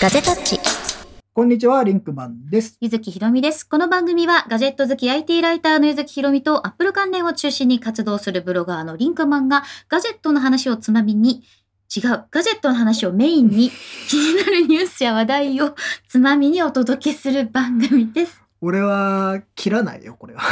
ガジェタッチ。こんにちは、リンクマンです。ゆずきひろみです。この番組はガジェット好き IT ライターのゆずきひろみとアップル関連を中心に活動するブロガーのリンクマンがガジェットの話をつまみに違う、ガジェットの話をメインに気になるニュースや話題をつまみにお届けする番組です。俺は切らないよ、これは。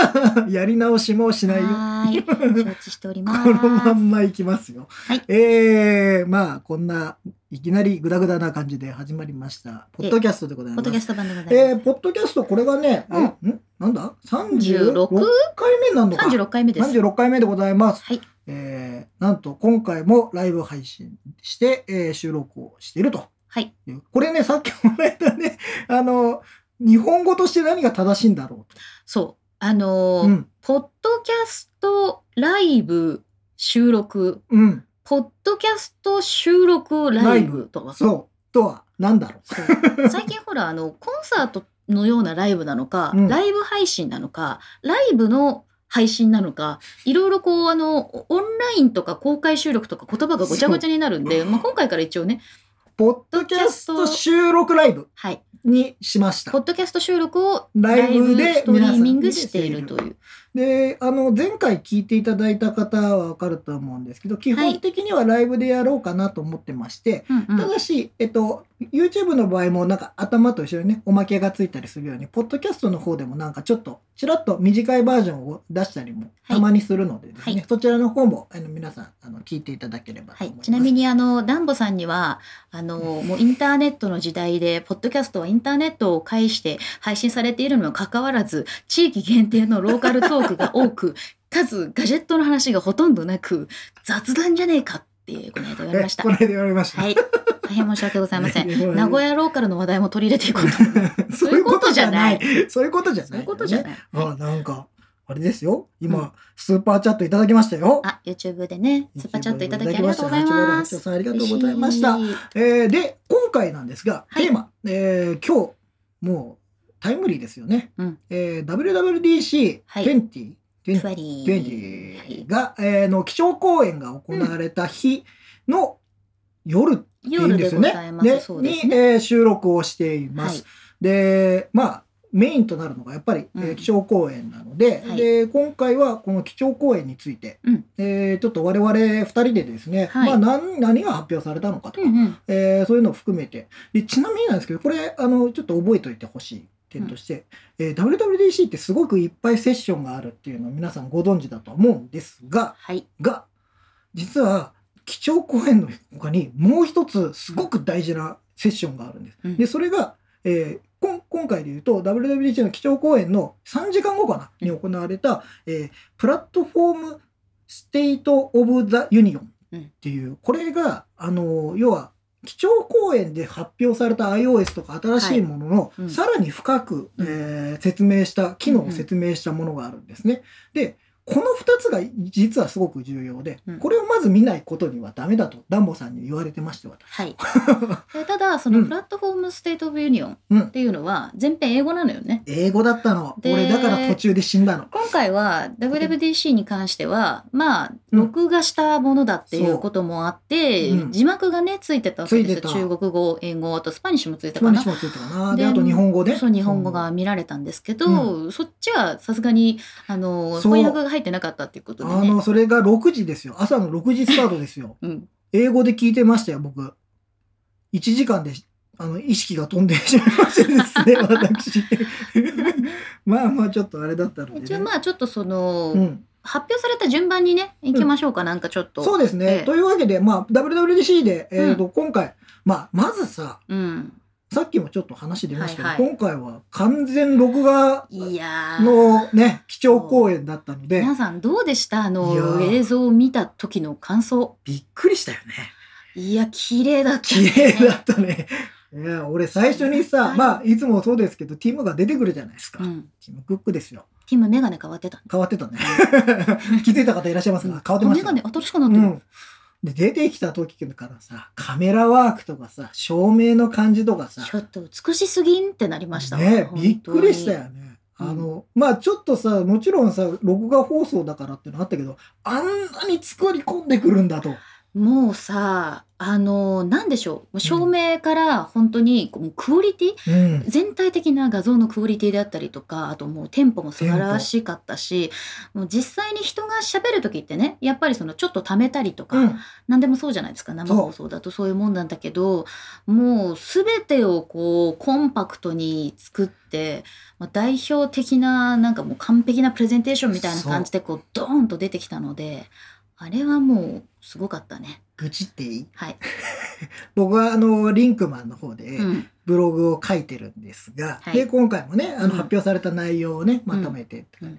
やり直しもしないよ。はーい。承知しております。このまんまいきますよ。はいえー、まあ、こんないきなりグダグダな感じで始まりました。ポッドキャストでございます。ポッドキャスト版でございます。えー、ポッドキャストこれがね、うんえんなんだ ?36 36回目なのか。36回目です。36回目でございます。はい。えー、なんと今回もライブ配信して、えー収録をしていると。はい。これね、さっきもらえたね、あの、日本語として何が正しいんだろうと。そう。あのーうん。ポッドキャストライブ収録うん。ポッドキャスト収録ライブとかさそう。とは、何だろそう最近ほらあの コンサートのようなライブなのか、うんライブ配信なのかライブの配信なのかいろいろこうあのオンラインとか公開収録とか言葉がごちゃごちゃになるんで、まあ、今回から一応ねう。ポッドキャスト収録ライブはい。にしました。ポ。ッドキャスト収録をライブでストリーミングしているという。で、あの、前回聞いていただいた方はわかると思うんですけど、基本的にはライブでやろうかなと思ってまして、うんうん。ただし、えっと、YouTube の場合もなんか頭と一緒にね、おまけがついたりするように、ポッドキャストの方でもなんかちょっと、ちらっと短いバージョンを出したりもたまにするのでですね、はいそちらの方もあの皆さんあの聞いていただければとはい思いま、す。ちなみにあのダンボさんにはあのもうインターネットの時代でポッドキャストはインターネットを介して配信されているにもかかわらず地域限定のローカルトークが多く かつガジェットの話がほとんどなく雑談じゃねえかってこの間言われました。えこの間言われました。はい大変申し訳ございません。ん 名古屋ローカルの話題も取り入れていこうと。そういうことじゃない。そういうことじゃない。そういうことじゃない。あ、なんか、あれですよ。今、うんスーパーチャットいただきましたよ。あ、YouTube でね、スーパーチャットいただきありがとうございます。さんありがとうございました。えーで、今回なんですが、はいテーマ、えー今日、もう、タイムリーですよね。うんえー WWDC20、はい20ふわりーはい20が、えーの基調講演が行われた日の夜っていうん夜でですよね。ございます。そうですに、ね。えー収録をしています。はい。で、まあ、メインとなるのがやっぱり、えーうん基調講演なので、はいで、今回はこの基調講演について、うんえーちょっと我々二人でですね、はいまあ何、何が発表されたのかとか、うんうん。えーそういうのを含めてで、ちなみになんですけど、これ、あの、ちょっと覚えておいてほしい点として、えー WWDC ってすごくいっぱいセッションがあるっていうのを皆さんご存知だと思うんですが、はい。が、実は、基調講演の他にもう一つすごく大事なセッションがあるんです。うん。で、それが、えー今回で言うと WWDC の基調講演の3時間後かなに行われた、えー Platform State of the Union っていう、これが、あの、要は、基調講演で発表された iOS とか新しいものの、うん。さらに深く、うんえー説明した、機能を説明したものがあるんですね。で、この2つが実はすごく重要で、うんこれをまず見ないことにはダメだと、ダンボさんに言われてまして、私。はい。でただ、そのうん Platform State of Union うんっていうのは全編英語なのよね。英語だったの。で俺だから途中で死んだの。今回は WWDC に関しては、まあ、うん録画したものだっていうこともあって、そううん字幕がね、ついてたわけですよ。中国語、英語、あとスパニッシュもついたつまりかな。しもついたかな。でで、あと日本語で。そう日本語が見られたんですけど、そっちはさすがにあの翻訳が入ってなかったっていうことでね。あの、それが6時ですよ。朝の6時スタートですよ。うん、英語で聞いてましたよ、僕。1時間で、あの、意識が飛んでしまいましてですね、私。まあまあ、ちょっとあれだったので、ね。一応まあちょっとその、うん、発表された順番にね行きましょうか、なんかちょっと。そうですね。ええというわけで、まあ、WWDC で、えーと今回、まあ、まずさ、うん、さっきもちょっと話出ましたけど、はいはい今回は完全録画のね、基調講演だったので、皆さんどうでした？あのー映像を見た時の感想。びっくりしたよね。いや綺麗だった、綺麗だったね。いや、俺最初にさ、はいまあ、いつもそうですけど、ティムが出てくるじゃないですか。うん、ティム・クックですよ。ティムメガネ変わってた。変わってたね。気づいた方いらっしゃいますが、変わってましたね。メガネ新しくなってる。うん。で、出てきた時からさ、カメラワークとかさ、照明の感じとかさ、ちょっと美しすぎんってなりましたわね、びっくりしたよ。ね。うんあの、まあちょっとさ、もちろんさ、録画放送だからってのあったけど、あんなに作り込んでくるんだと。もうさあのなんでしょう。もう照明から本当にこうクオリティ、うん。全体的な画像のクオリティであったりとかあともうテンポも素晴らしかったしもう実際に人が喋る時ってねやっぱりそのちょっと貯めたりとか、うん。何でもそうじゃないですか。生放送だとそういうもんなんだけどもう全てをこうコンパクトに作って、まあ、代表的ななんかもう完璧なプレゼンテーションみたいな感じでこうドーンと出てきたのであれはもうすごかったね。愚痴っていい？はい、僕はあの、リンクマンの方でうんブログを書いてるんですが、はいで、今回もね、あうんの、発表された内容をね、まとめて、うん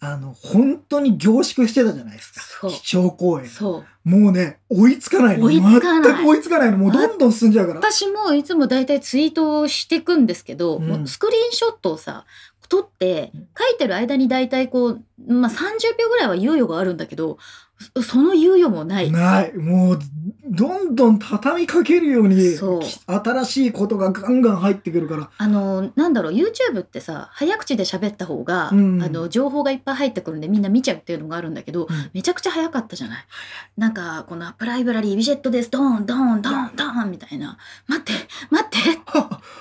あの、本当に凝縮してたじゃないですか。基調講演。そうもうね、追いつかないの。追いつかない全く追いつかないの。もうどんどん進んじゃうから。私もいつも大体ツイートをしていくんですけど、うんもうスクリーンショットをさ撮ってうん書いてる間に大体こう、まあ、30秒ぐらいは猶予があるんだけどそその猶予もない。ない。もう、どんどん畳みかけるように、そうき新しいことがガンガン入ってくるから。あのなんだろう YouTube ってさ早口で喋った方が、うんあの情報がいっぱい入ってくるんでみんな見ちゃうっていうのがあるんだけど、うんめちゃくちゃ早かったじゃない。なんかこのアップライブラリーウィジェットですドーンドーンドーンドーンみたいな待って待って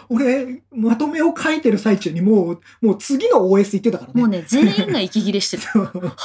俺、まとめを書いてる最中にもう、もう次の OS 言ってたからね。もうね全員が息切れしてる。そうはあは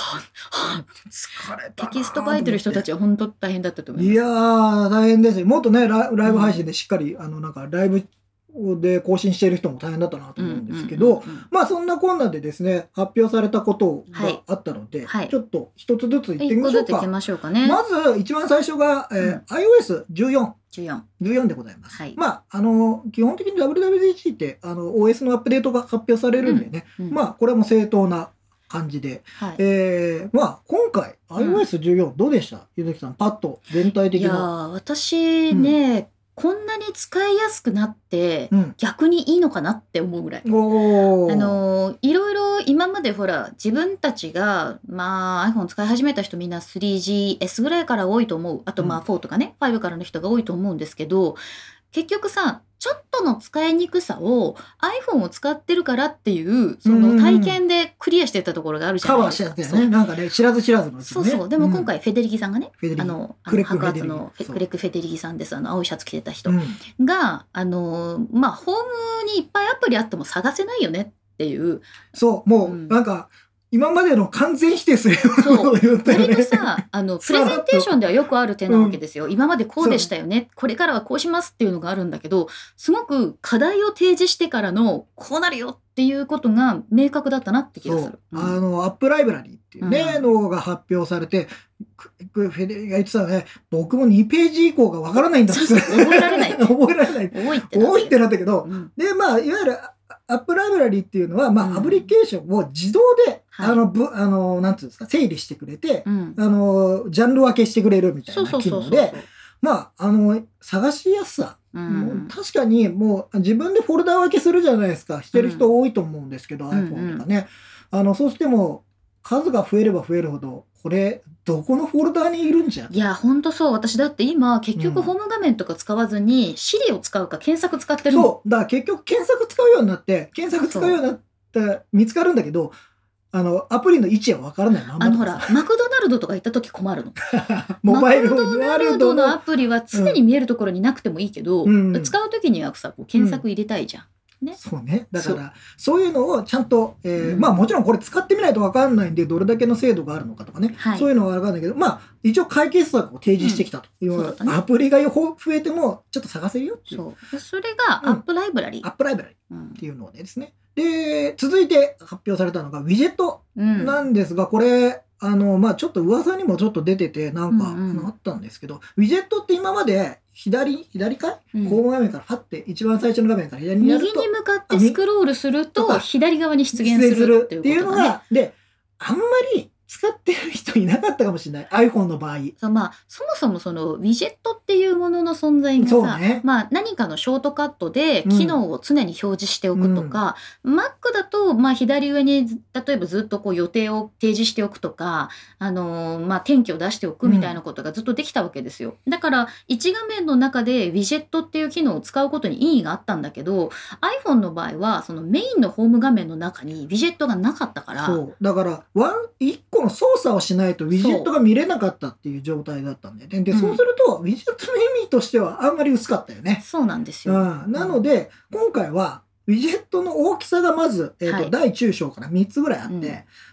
あ疲れたなテキスト書いてる人たちは本当大変だったと思います。いやー、大変ですよ。もっとね、ラライブ配信でしっかり、あの、なんか、ライブで更新してる人も大変だったなと思うんですけど、うんうんうんうんまあ、そんなこんなでですね、発表されたことはいがあったので、はいちょっと一つずつ言ってみ一ましょうか。ましょうかね。まず、一番最初が、えー iOS14。14。14でございます。はいまあ、あの、基本的に WWDC って、あの、OS のアップデートが発表されるんでね、うんまあ、これも正当な感じで、はい。えー、まあ、今回、ん iOS14 どうでした？ゆずきさん、パッと全体いや的な。ー私ね、こんなに使いやすくなって、うん。逆にいいのかなって思うぐらい。あのーいろいろ今までほら自分たちがまあ iPhone 使い始めた人みんな 3GS ぐらいから多いと思うあとまあうん4とかね、5からの人が多いと思うんですけど結局さちょっとの使いにくさを iPhone を使ってるからっていうそうんうん。うんの体験でクリアしてたところがあるじゃカバーしないですか。ちゃったよね。なんかね、知らず知らずのね。そうそう。でも今うん、回フェデリギさんがね、フェデリギ。あの白髪フェデリギ。のクレック・フェデリギさんです。あの青いシャツ着てた人、うん。があのまあホームにいっぱいアプリあっても探せないよねっていう。そう、もう、うん。なんか、今までの完全否定するようなことを言ったよね。割とさあのプレゼンテーションではよくある手なわけですよ、今までこうでしたよね。これからはこうしますっていうのがあるんだけどすごく課題を提示してからのこうなるよっていうことが明確だったなって気がする。。あの、アップライブラリーっていうね、うん。のが発表されて、フェデリが言ってたね、僕も2ページ以降がわからないんだ。って。覚えられない 覚えられない。多いって。な多いってなったけど、うん。で、まあ、いわゆる、アップライブラリーっていうのは、まあ、うん。アプリケーションを自動で、はい。あの、ぶ、あの、なんていうんですか、整理してくれて、うん。あの、ジャンル分けしてくれるみたいな機能で、まあ、あの、探しやすさ。うん。確かに、もう、自分でフォルダ分けするじゃないですか。してる人多いと思うんですけど、ん。iPhone とかね。あの、そうしても、数が増えれば増えるほど、これ、どこのフォルダにいるんじゃ？んいやほんとそう。私だって今結うん。局ホーム画面とか使わずに Siri を使うか検索使ってるもんそう。だから結局検索使うようになって、検索使うようになって見つかるんだけど、あの、アプリの位置はわからないまんま。あのほらマクドナルドとか行った時困るの。モバイルマクドナルドのアプリは常に見えるところになくてもいいけど、うん。使う時にはさこう検索入れたいじゃん。ね。そうね。だから、そういうのをちゃんと、えーうんまあもちろんこれ使ってみないとわかんないんで、どれだけの精度があるのかとかね。はいそういうのはわかんないけど、まあ一応解決策を提示してきたという、うんねアプリが増えてもちょっと探せるよっていう。そう。それがうん App Library。App Library っうんていうのですね。で、続いて発表されたのがウィジェットうんなんですが、これ、あの、まあちょっと噂にもちょっと出てて、なんか、あったんですけど、ウィジェットって今まで左、左かい、うんホーム画面からパッて、一番最初の画面から左にやると右に、向かってスクロールすると左側に出現するっていうことだね。が、で、あんまり使ってる人いなかったかもしれない。iPhone の場合。そうまあ、そもそもそのウィジェットっていうものの存在がさ、ねまあ、何かのショートカットでうん機能を常に表示しておくとか、Mac だと、まあ、左上にず例えばずっとこう予定を提示しておくとか、あのーまあ、天気を出しておくみたいなことがずっとできたわけですよ。だから1画面の中でウィジェットっていう機能を使うことに意義があったんだけど iPhone の場合はそのメインのホーム画面の中にウィジェットがなかったから。そう。だから、ワン、一個の操作をしないとウィジェットが見れなかったっていう状態だったんだよね。で、うんそうすると、ウィジェットの意味としてはあんまり薄かったよね。そうなんですうよ。ん、なので、今回は、ウィジェットの大きさがまず、えーとはい大中小から3つぐらいあって、うん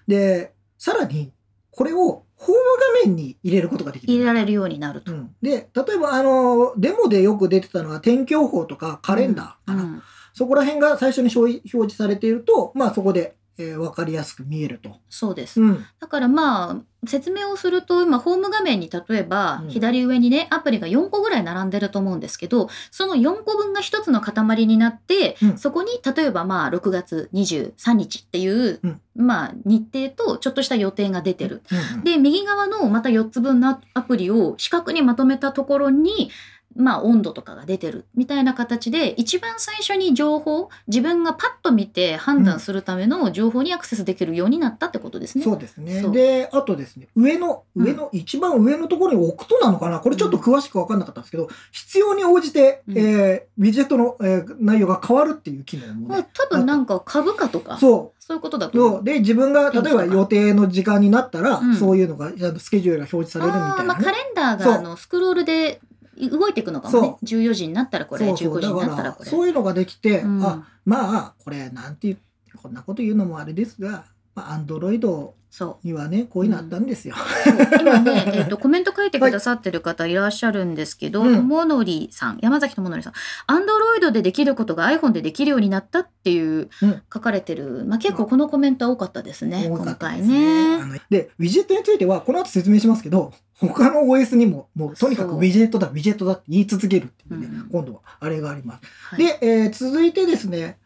で、さらに、これをホーム画面に入れることができる。入れられるようになると。うん、で、例えば、あの、デモでよく出てたのは天気予報とかカレンダーかな。うんそこら辺が最初に表表示されていると、まあそこで、えーわかりやすく見えると。そうです。うん。だからまあ説明をすると今ホーム画面に例えばうん左上にねアプリが4個ぐらい並んでると思うんですけどその4個分が1つの塊になって、うんそこに例えばまあ6月23日っていう、うんまあ日程とちょっとした予定が出てる。うんで右側のまた4つ分のアプリを四角にまとめたところにまあ温度とかが出てるみたいな形で一番最初に情報自分がパッと見て判断するための情報にアクセスできるようになったってことですね。そうですね。で、あとですね、上の、うん上の、一番上のところに置くとなのかな？これちょっと詳しくわかんなかったんですけど、必要に応じて、うんえーウィジェットの、えー内容が変わるっていう機能もまあね。多分なんか株価とかそうそいうことだう。と。で、自分が、例えば予定の時間になったら、うんそういうのが、スケジュールが表示されるみたいなね、カレンダーがあのスクロールで動いていくのかもね。そ14時になったらこれそうそう。15時になだからったらこれ。そういうのができて、うん。あまあこれなんて言うこんなこと言うのもあれですがアンドロイドにはねこういうのあったんですよ。そう。今ね、えっとコメントてくださってる方いらっしゃるんですけど、うん。とものりさん山崎とものりさん。アンドロイドでできることが iPhone でできるようになったっていううん。書かれてる、まあ、結構このコメントは多かったですね、多か今回ね。でウィジェットについてはこの後説明しますけど他の OS にももうとにかくウィジェットだウィジェットだって言い続けるっていうね、うん。今度はあれがあります。はい。で、えー続いてですね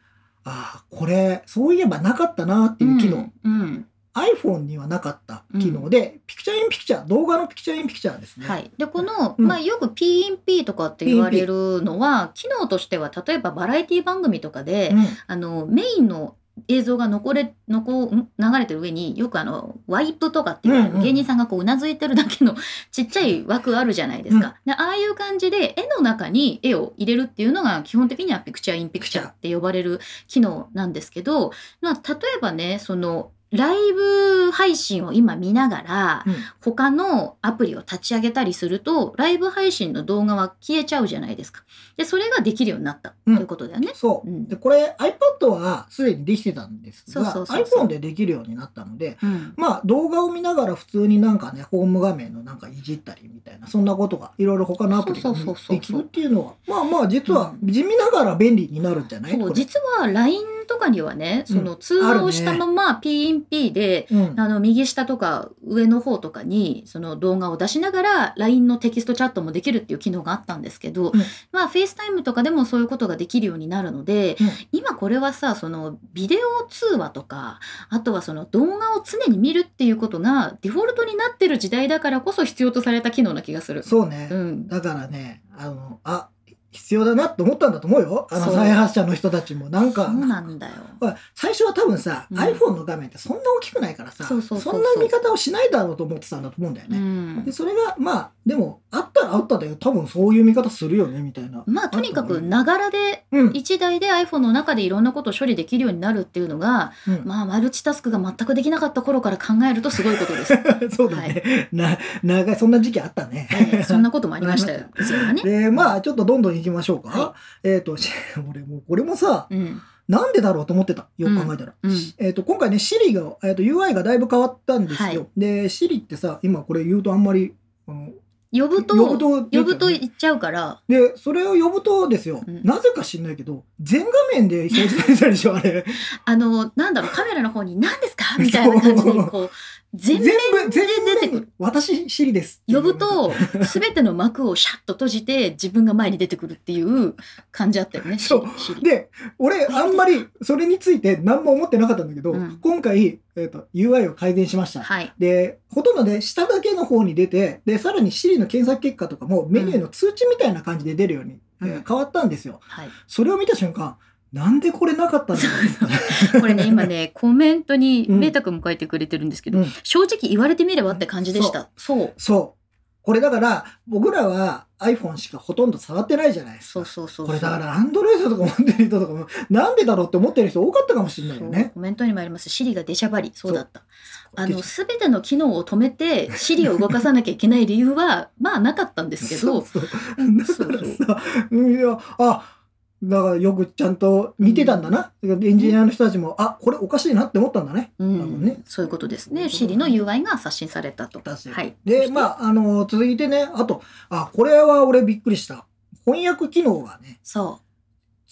ああこれそういえばなかったなっていう機能、うんうん iPhone にはなかった機能で、ピクチャーインピクチャー動画のピクチャーインピクチャーですね。はい、でこの、うん。まあ、よく PNP とかって言われるのは機能としては例えばバラエティ番組とかで、うん。あのメインの映像が残れ残ん流れてる上によくあのワイプとかっていう、うんうん。芸人さんがこううなずいてるだけの ちっちゃい枠あるじゃないですか、でああいう感じで絵の中に絵を入れるっていうのが基本的にはピクチャーインピクチャーって呼ばれる機能なんですけど、まあ、例えばねそのライブ配信を今見ながら、うん。他のアプリを立ち上げたりするとライブ配信の動画は消えちゃうじゃないですか。でそれができるようになったということだよね。そう、うん。でこれ iPad はすでにできてたんですがそうそうそう iPhone でできるようになったのでうん。まあ動画を見ながら普通になんかねホーム画面のなんかいじったりみたいなそんなことがいろいろ他のアプリがそうそうそうそうできるっていうのはまあまあ実は地味ながら便利になるんじゃない、そう実は LINE とかにはねその通話をしたまま PNP で、うん。あの右下とか上の方とかにその動画を出しながら LINE のテキストチャットもできるっていう機能があったんですけど、うん。まあ FaceTime とかでもそういうことができるようになるので、うん。今これはさそのビデオ通話とかあとはその動画を常に見るっていうことがデフォルトになってる時代だからこそ必要とされた機能な気がする。そうね、うん、だからねあのあ必要だなって思ったんだと思うよあの再発者の人たちもなんかそうなんだよ。最初は多分さ、うん iPhone の画面ってそんな大きくないからさそんな見方をしないだろうと思ってたんだと思うんだようね。んでそれがまあでもあったらあったで多分そういう見方するよねみたいな。まあとにかくながらでうん、一台で iPhone の中でいろんなことを処理できるようになるっていうのがうんまあマルチタスクが全くできなかった頃から考えるとすごいことです。そうだね、な長いそんな時期あったね。ええそんなこともありましたよ。ね。でまあちょっとどんどん行きましょうか。はえっ、とし俺もこれもさうん。なんでだろうと思ってた？よく考えたら。うん。えー、と今回ね Siri が、えー、と UI がだいぶ変わったんですよ。はい。で Siri ってさ今これ言うとあんまりあの呼ぶと呼ぶと呼ぶと言っちゃうから。でそれを呼ぶとですよ、うん。なぜか知んないけど全画面で表示されてたでしょあれ。あのなんだろうカメラの方に何ですか？みたいな感じでこう 全面で出てくる。私 Siri です呼ぶと全ての幕をシャッと閉じて自分が前に出てくるっていう感じあったよね。そうで俺あんまりそれについて何も思ってなかったんだけど、うん今回、えー、と UI を改善しました。はい。でほとんどね下だけの方に出てでさらに Siri の検索結果とかもメニューの通知みたいな感じで出るように、うんえー変わったんですよ。はい。それを見た瞬間なんでこれなかったんだこれね今ね コメントにうんベータ君も書いてくれてるんですけど、うん正直言われてみればって感じでした。そう。そう。これだから僕らは iPhone しかほとんど触ってないじゃないですか。そうそうそうそう。これだから、アンドロイドとか持ってる人とかも、なんでだろうって思ってる人多かったかもしれないよね。コメントにもあります。シリが出しゃばり。そうだった。あの、ですべての機能を止めて、シリを動かさなきゃいけない理由は、まあなかったんですけど、そうそううんだからさ、うんいや、あ、だからよくちゃんと見てたんだな。エンジニアの人たちも、あ、これおかしいなって思ったんだね。うんねそういうことですね。シリの UI が刷新されたと。はい。で、まあ、あの、続いてね、あと、あ、これは俺びっくりした。翻訳機能がね、そ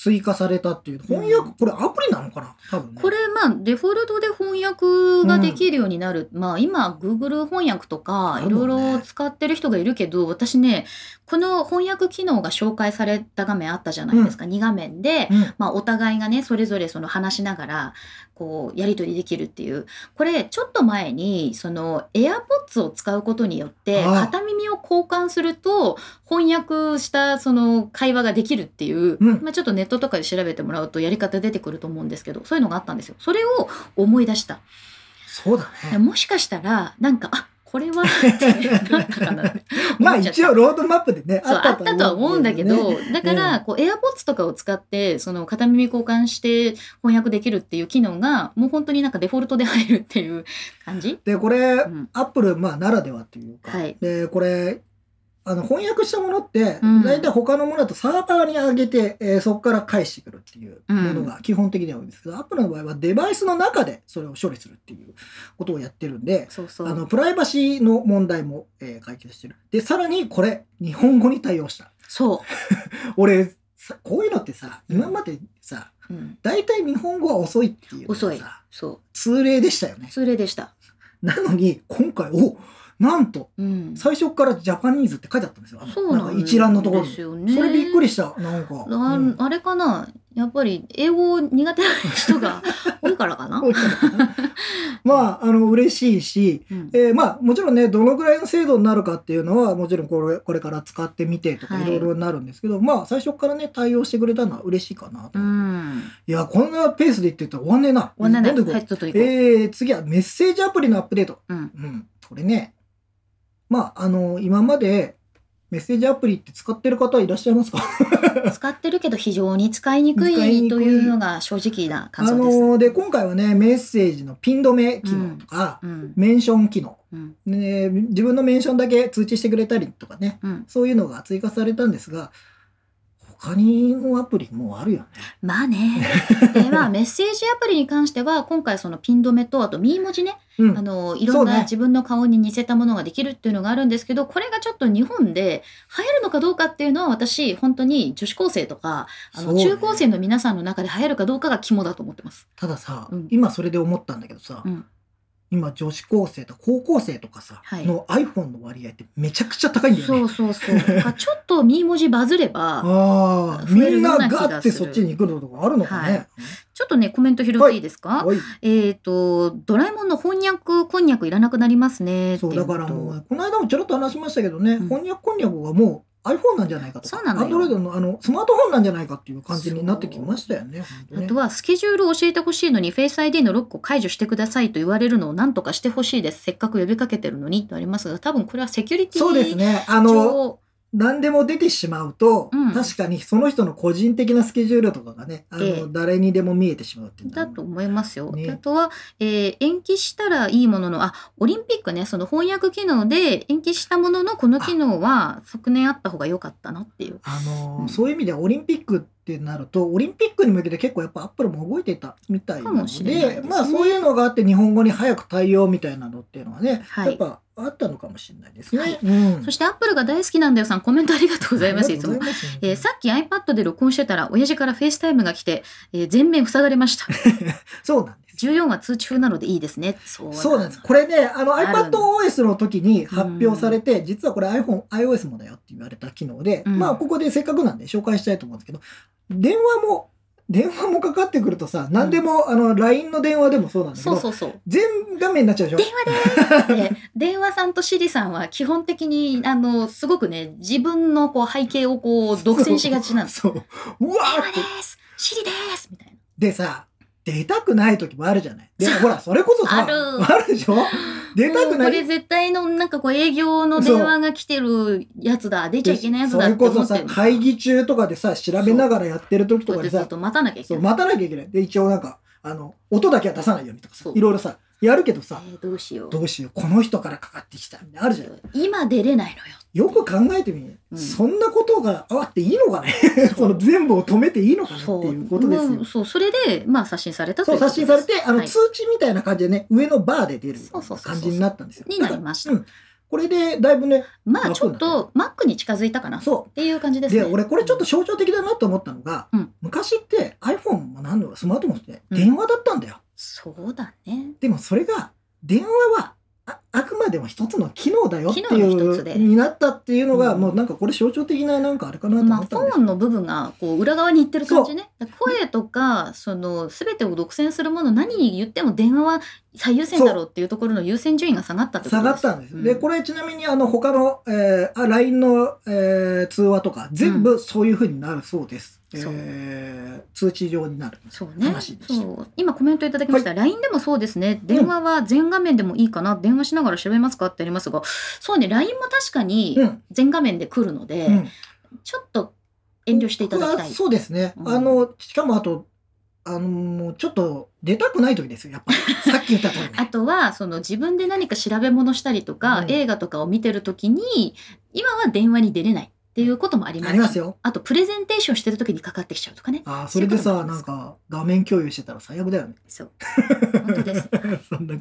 追加されたっていう。翻訳、これアプリなのかな？多分う。ね。これ、まあ、デフォルトで翻訳ができるようになる。まあ、今、Google 翻訳とか、いろいろ使ってる人がいるけど、私ね、この翻訳機能が紹介された画面あったじゃないですか。2画面で、うん、まあ、お互いがねそれぞれその話しながらこうやり取りできるっていうこれちょっと前にその AirPods を使うことによって片耳を交換すると翻訳したその会話ができるっていう、うんまあ、ちょっとネットとかで調べてもらうとやり方出てくると思うんですけどそういうのがあったんですよ。それを思い出した。そうだね。もしかしたらなんかあこれは なったかなってまあ一応ロードマップでね、あったとは思うんだけど、ねだから、こう、AirPods とかを使って、その片耳交換して翻訳できるっていう機能が、もう本当になんかデフォルトで入るっていう感じ？で、これ、うん。アップル、まあ、ならではっていうか、はい。で、これ、あの翻訳したものって、うん大体他のものだとサーバーに上げて、えーそこから返してくるっていうものが基本的には多いんですけど、アップルの場合はデバイスの中でそれを処理するっていうことをやってるんで、そうそう。あのプライバシーの問題も、えー解決してる。で、さらにこれ、日本語に対応した。そ 俺、さこういうのってさ、今までさ、う。うん。大体日本語は遅いっていう遅いさ、。そ通例でしたよねう。。それでした。なのに、今回、おなんと、うん。最初からジャパニーズって書いてあったんですよ。そうなんか一覧のところに。ですよね。それびっくりした。なんか。あうんあれかな？やっぱり英語苦手な人が 多いからかな、まあ、あの、嬉しいし、うんえーまあ、もちろんね、どのぐらいの精度になるかっていうのは、もちろんこれ、これから使ってみてとかはいいろいろなるんですけど、まあ、最初からね、対応してくれたのは嬉しいかなと。うん。いや、こんなペースで言ってたら終わんねえな。終わんないどんどん行こうはい、ちょっと行こう。えー、次はメッセージアプリのアップデート。うん。うん。これね、まあ、あの、今までメッセージアプリって使ってる方いらっしゃいますか？使ってるけど非常に使いにくいというのが正直な感あ想です。の、で、今回はね、メッセージのピン止め機能とか、うん。メンション機能、うん。ね、自分のメンションだけ通知してくれたりとかね、うん、そういうのが追加されたんですが、他にもアプリもうあるよね。まあね。で まあメッセージアプリに関しては今回そのピン止めとあとミー文字ね、うんあのいろんな自分の顔に似せたものができるっていうのがあるんですけどこれがちょっと日本で流行るのかどうかっていうのは私本当に女子高生とかあの中高生の皆さんの中で流行るかどうかが肝だと思ってます。たださ、うん今それで思ったんだけどさ、うん今女子高生と高校生とかさ、はいの iPhone の割合ってめちゃくちゃ高いんだよね。そうそうそう。だからちょっとミー文字バズれば ああ、みん増えるようなガな気がってそっちに行くのとかあるのかね。ちょっとねコメント拾っていいですか、はい。えっ、とドラえもんの翻訳こんにゃくいらなくなりますねそ、いううだからもうう、この間もちょろっと話しましたけどね、うん翻訳こんにゃくがもう iPhone なんじゃないかとか、そうなのよ Android のあのスマートフォンなんじゃないかっていう感じになってきましたよね。本当ねあとはスケジュールを教えてほしいのに Face ID のロックを解除してくださいと言われるのを何とかしてほしいですせっかく呼びかけてるのにとありますが多分これはセキュリティそうですね。あの、上何でも出てしまうと、うん。確かにその人の個人的なスケジュールとかがね、あの、ええ。誰にでも見えてしまうっていうだと思いますよ。ね。あとは、えー延期したらいいもののあオリンピックねその翻訳機能で延期したもののこの機能は昨年あった方が良かったなっていう。あのーうん。そういう意味ではオリンピックってなるとオリンピックに向けて結構やっぱアップルも動いてたみたいなのでね。まあそういうのがあって日本語に早く対応みたいなのっていうのはね、はい。やっぱあったのかもしれないですね。はいうんそしてアップルが大好きなんだよさんコメントありがとうございますいつもえーさっき iPad で録音してたら親父から FaceTime が来て、えー全面塞がれました。そうなんです。14は通知風なのでいいですね。そうなんです。これね、あの iPadOS の時に発表されて、実はこれ iPhone、iOS もだよって言われた機能で、うんまあここでせっかくなんで紹介したいと思うんですけど、電話も、電話もかかってくるとさ、何でも、あの、LINE の電話でもそうなんだけど、そうそうそう。全画面になっちゃうでしょ？電話でーすって電話さんと Siri さんは基本的にあのすごくね自分のこう背景をこう独占しがちなんです。そう。うわーってで。すシリですみたいな。でさ、出たくない時もあるじゃない。でもほら、それこそさ、ある。あるでしょ？出たくない？これ絶対のなんかこう営業の電話が来てるやつだ。出ちゃいけないやつだってそれこそさ会議中とかでさ、調べながらやってる時とかでさ待たなきゃいけそう、ない。待たなきゃいけない。で、一応なんか、あの、音だけは出さないようにとかさいろいろさ、やるけどさ、えーどうしよう。どうしよう、この人からかかってきたみたいなのあるじゃん。今出れないのよ。よく考えてみ、うんそんなことがあっていいのかね その全部を止めていいのかねっていうことですよ。そう、それで、まあ、刷新されたとそ、いう刷新されて、あの、はい通知みたいな感じでね、上のバーで出る感じになったんですよ。になりましたうん。これで、だいぶね、まあ、ちょっと、マックに近づいたかな。っそていう感じう。ですね。で、俺これちょっと象徴的だなと思ったのが、うん昔って iPhone も何のスマートフォンってうん電話だったんだよ。そうだね。でもそれが、電話は、ああくまでも一つの機能だよってい機能の一つでう、になったっていうのが、うんもうなんかこれ象徴的ななんかあれかなとまあ、思ったんですフォンの部分がこう裏側に行ってる感じね。声とか、その、すべてを独占するもの、何に言っても電話は最優先だろうっていうところの優先順位が下がったってこ下とです。がったんです。うんで、これちなみにあの他の、えーあ LINE の、えー通話とか全部そういう風になるそうです。そうえー通知上になる。そうね。そう。今コメントいただきました、LINE でもそうですね。電話は全画面でもいいかな、電話しながら調べますか？ってありますが。そうね。LINE も確かにうん。全画面で来るので、うん。ちょっと遠慮していただきたい。そうですね。うん。あの、しかもあと、あのちょっと出たくない時ですよ、やっぱり。さっき言った通り。ね。あとはその自分で何か調べ物したりとか、うん。映画とかを見てる時に今は電話に出れないっていうこともありますありますよ。あとプレゼンテーションしてる時にかかってきちゃうとかねあーそれでさ、なんか画面共有してたら最悪だよね。そう本当です そんな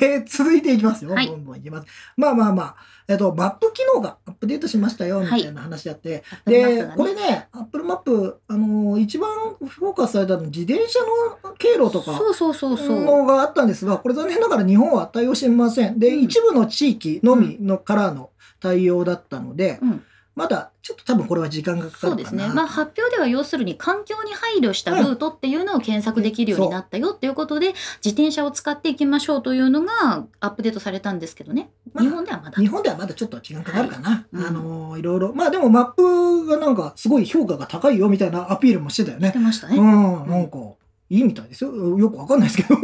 で、続いていきますよ。はいどんどんいきます。まあまあまあ、えっと、マップ機能がアップデートしましたよ、みたいな話やって。で、これね、 Apple Map、あのー一番フォーカスされたのは自転車の経路とか。そうそうそうそうのがあったんですが、これ残念ながら日本は対応してません。で、うん一部の地域のみのからの対応だったので、うんまだちょっと多分これは時間がかかそうるかな。ですね。まあ、発表では要するに環境に配慮したルートっていうのを検索できるようになったよっていうことで、自転車を使っていきましょうというのがアップデートされたんですけどね。まあ日本ではまだ。日本ではまだちょっと時間かかるかな。はいうんあのーいろいろ。まあでもマップがなんかすごい評価が高いよみたいなアピールもしてたよねして。ましたね。うん、なんかいいみたいですよ。よくわかんないですけど。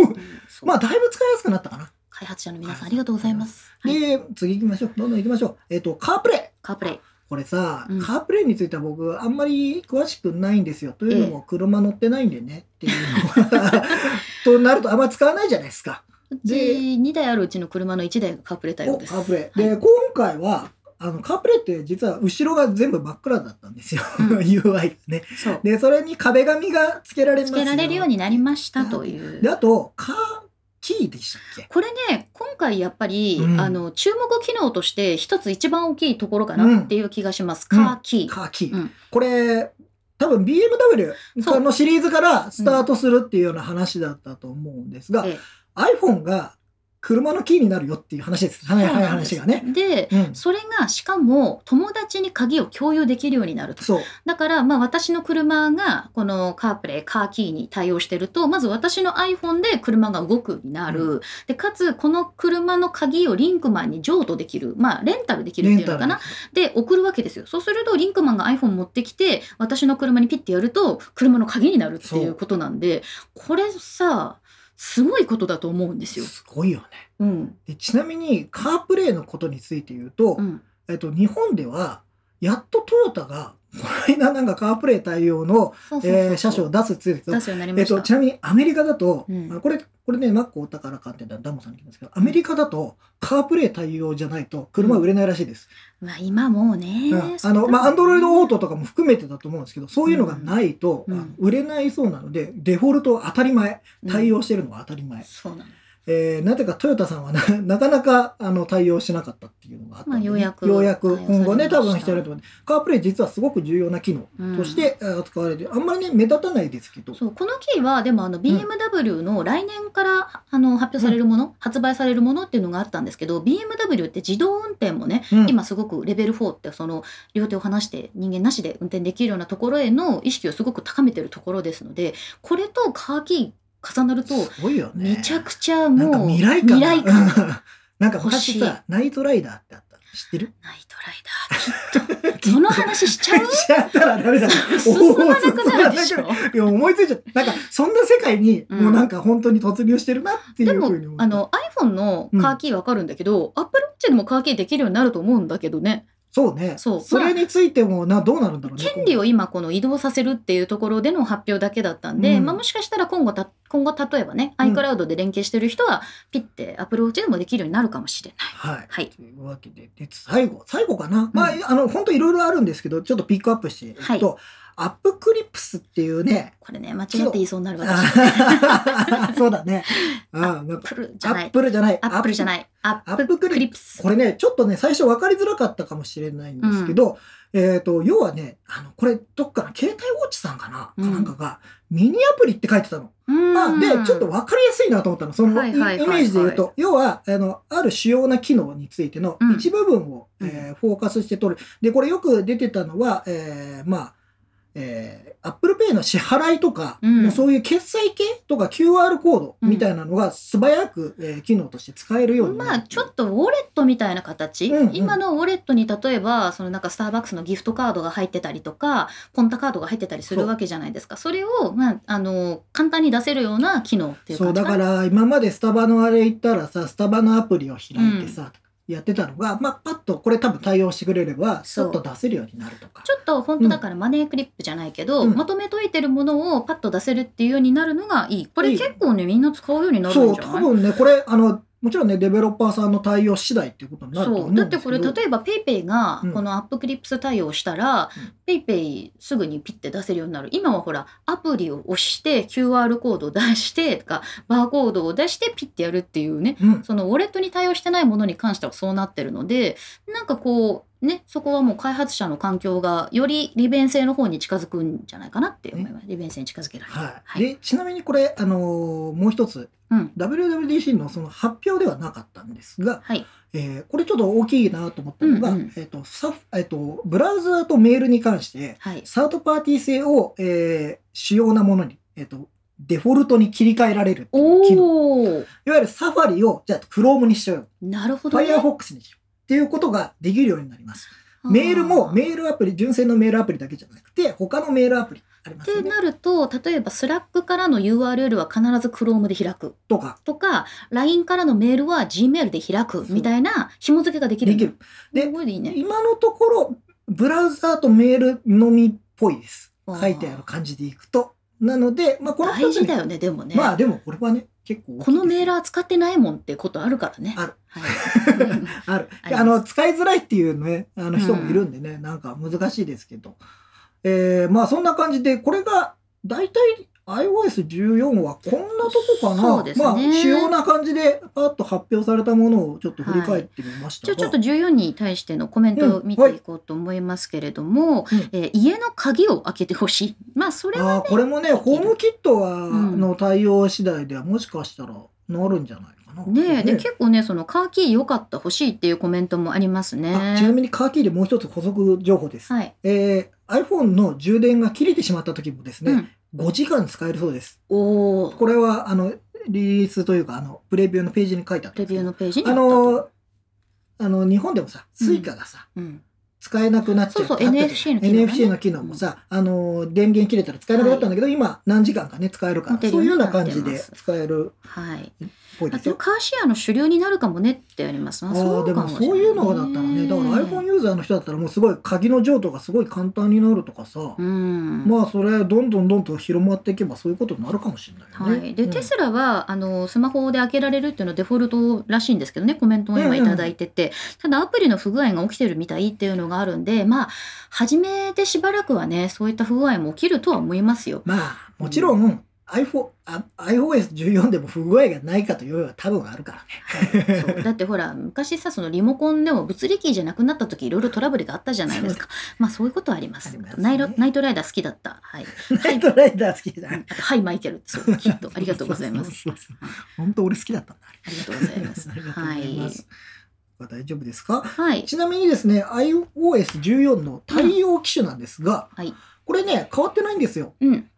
まあだいぶ使いやすくなったかな。開発者の皆さんありがとうございます。はい、で、次行きましょう。どんどん行きましょう。えっ、と、カープレイ。カープレイ。これさ、うんカープレイについては僕あんまり詳しくないんですよ。というのも車乗ってないんでねっていうのが となるとあんま使わないじゃないですか。うち2台あるうちの車の1台がカープレイ対応です。おカープレイ。はいで、今回はあのカープレイって実は後ろが全部真っ暗だったんですよ。うん UI がね。そう。で、それに壁紙が付けられつけられるようになりましたというで、。あと、カーキーでしたっけ？これね今回やっぱり、うん。あの注目機能として一つ一番大きいところかなっていう気がします、うん。カーキ。ー、カーキ。ー。うん。これ、多分 BMW そう。のシリーズからスタートするっていうような話だったと思うんですが、ええ。iPhone が車のキーになるよっていう話です。はいはい話がね。でうん。それがしかも友達に鍵を共有できるようになると。そう。だからまあ私の車がこのカープレイカーキーに対応してるとまず私の iPhone で車が動くになる、うでかつこの車の鍵をリンクマンに譲渡できる。まあレンタルできるっていうのかな。で送るわけですよ。そうするとリンクマンが iPhone 持ってきて私の車にピッてやると車の鍵になるっていうことなんでこれさすごいことだと思うんですよ。すごいよね。うんでちなみにカープレイのことについて言うと、うんえっと、日本ではやっとトヨタがこの間なんかカープレイ対応の、車種を出すって言ってたん出ですうになりました。えっと、ちなみにアメリカだと、うんあこれ、これね、マックお宝鑑定団ダモさんに聞きますけど、アメリカだとカープレイ対応じゃないと車売れないらしいです。まあ今もうね、うん。あの、まあ、アンドロイドオートとかも含めてだと思うんですけど、そういうのがないと、うん。売れないそうなので、デフォルト当たり前、対応してるのは当たり前。そうなの。えーなぜかトヨタさんはな なかなかあの対応しなかったっていうのがあったんでね、まあようやくようやく今後ね、多分してると思う。カープレイ実はすごく重要な機能としてえー扱われて、あんまりね、目立たないですけど、そうこのキーはでもあの BMW の来年から、あの発表されるもの、発売されるものっていうのがあったんですけど BMW って自動運転もね、うん。今すごくレベル4ってその両手を離して人間なしで運転できるようなところへの意識をすごく高めてるところですのでこれとカーキー重なるとすごいよね。めちゃくちゃもう未来感が未来感 なんか昔さ、ナイトライダーってあった。知ってる？ナイトライダー、きっと。その話しちゃう？しちゃったらダメだ。進まなくなるでしょ。いや、思いついちゃった。なんか、そんな世界に、うんもうなんか本当に突入してるなっていでもうふうに思う。あの iPhone のカーキーわかるんだけど、Apple Watch でもカーキーできるようになると思うんだけどねそうね。そうそれについてもな、どうなるんだろうね。権利を今この移動させるっていうところでの発表だけだったんで、うんまあ、もしかしたら今後た今後例えばねうん iCloud で連携してる人はピッて Apple Watch でもできるようになるかもしれない。はい。はいというわけで、で最後、最後かな。まあ、あの、本当いろいろあるんですけど、ちょっとピックアップしていくと、 App Clips っていうね、これね間違って言いそうになる私。あ そうだね。あなんか Apple じアゃないップルじゃない。アップルじゃい。ないア App Clips。これね、ちょっとね、最初分かりづらかったかもしれないんですけど、えっ、と、要はね、あの、これ、どっかな、ケータイ Watch さんかな、うんかなんかが、ミニアプリって書いてたの。まあ、で、ちょっと分かりやすいなと思ったの。その、はいはいはいはいイメージで言うと、要は、あの、ある主要な機能についてのうん一部分を、うんえーフォーカスして取る。で、これよく出てたのは、えーまあ、えー、Apple Pay の支払いとか、うん。もうそういう決済系とか QR コードみたいなのが素早く、えー機能として使えるようにまあちょっとウォレットみたいな形、うんうん。今のウォレットに例えばそのなんかスターバックスのギフトカードが入ってたりとかポンタカードが入ってたりするわけじゃないですか。それを、まあ、あの簡単に出せるような機能っていうそうだから今までスタバのあれ行ったらさスタバのアプリを開いてさ、やってたのが、まあ、パッとこれ多分対応してくれればさそう。っと出せるようになるとか。ちょっと本当だからマネークリップじゃないけど、うん。まとめといてるものをパッと出せるっていうようになるのがいい。これ結構ねみんな使うようになるそうんじゃない？多分ねこれあのもちろんねデベロッパーさんの対応次第っていうことになると思そう。うんだってこれ例えば PayPay がうん。このアップクリプス対応したら、うん PayPay すぐにピッて出せるようになる。今はほらアプリを押して QR コードを出してとかバーコードを出してピッてやるっていうね。うん。そのウォレットに対応してないものに関してはそうなってるのでなんかこうねそこはもう開発者の環境がより利便性の方に近づくんじゃないかなって思います、利便性に近づけられる。はい。はい。でちなみにこれ、あのーもう一つ。うん。WWDC のその発表ではなかったんですが、はい。えーこれちょっと大きいなと思ったのが、うんうん。えっ、とサフえっ、とブラウザーとメールに関してはい。サードパーティー性を、えー主要なものに、えっとデフォルトに切り替えられるっていう機能。おおいわゆる Safari をじゃあ Chrome にしちゃう。なるほどね。Firefox にしようっていうことができるようになります。メールもメールアプリ純正のメールアプリだけじゃなくて他のメールアプリあります。よねってなると例えば Slack からの URL は必ず Chrome で開く。とか。とか LINE からのメールは Gmail で開く。みたいな紐付けができるできる。でいいいね。今のところブラウザーとメールのみっぽいです。書いてある感じでいくと。なので、まあ、この大事だねよねでもね、まあでもこれはね結構このメーラー使ってないもんってことあるからね。あるはい、ある。あの使いづらいっていうねあの人もいるんでね、なんか難しいですけど、えーまあそんな感じでこれが大体 iOS14 はこんなとこかな、ね。まあ主要な感じでパッと発表されたものをちょっと振り返ってみましたが、じゃあちょっと14に対してのコメントを見ていこうと思いますけれども、うん。えー家の鍵を開けてほしい。まあそれはあーこれもね HomeKit は、うん。の対応次第ではもしかしたらなるんじゃない。ねで結構ねそのカーキー良かった欲しいっていうコメントもありますね。あちなみにカーキーでもう一つ補足情報です。はい。えー iPhone の充電が切れてしまった時もですね、うん、5時間使えるそうです。おお。これはあのリリースというかあのプレビューのページに書いてあったんレビューですけどのページにあ。のあの日本でもさスイカがさ、うん、使えなくなっちゃそうそうあったじゃん NFC の機能がね NFC の機能もさ、あの電源切れたら使えなくなったんだけど、今何時間かね使えるからそういうようなな感じで使えるはい。っぽいあとですよ。カーシェアの主流になるかもねってあります。あああでもそういうのだったらねだから iPhone ユーザーの人だったらもうすごい鍵の譲渡がすごい簡単になるとかさ、うん。まあそれどんどんどんどん広まっていけばそういうことになるかもしれないよね。はい、で、うんテスラはあのスマホで開けられるっていうのはデフォルトらしいんですけどねコメントも今いただいてて、ただアプリの不具合が起きてるみたいっていうのがあるんでまあ初めてしばらくはねそういった不具合も起きるとは思いますよ。まあもちろん iPhone あ iOS14 でも不具合がないかというよりは多分あるからね。そう。だってほら昔さそのリモコンでも物理キーじゃなくなった時いろいろトラブルがあったじゃないですか。まあそういうことはあります。ね。ナイロナイトライダー好きだった。はい、ナイトライダー好きだ。はい。マイケル。そうきっと。ありがとうございます。本当俺好きだったんだ。ありがとうございます。ありがとうごはざい。大丈夫ですか？はい。ちなみにですね、iOS14 の対応機種なんですが、はい。これね、変わってないんですよ。うん。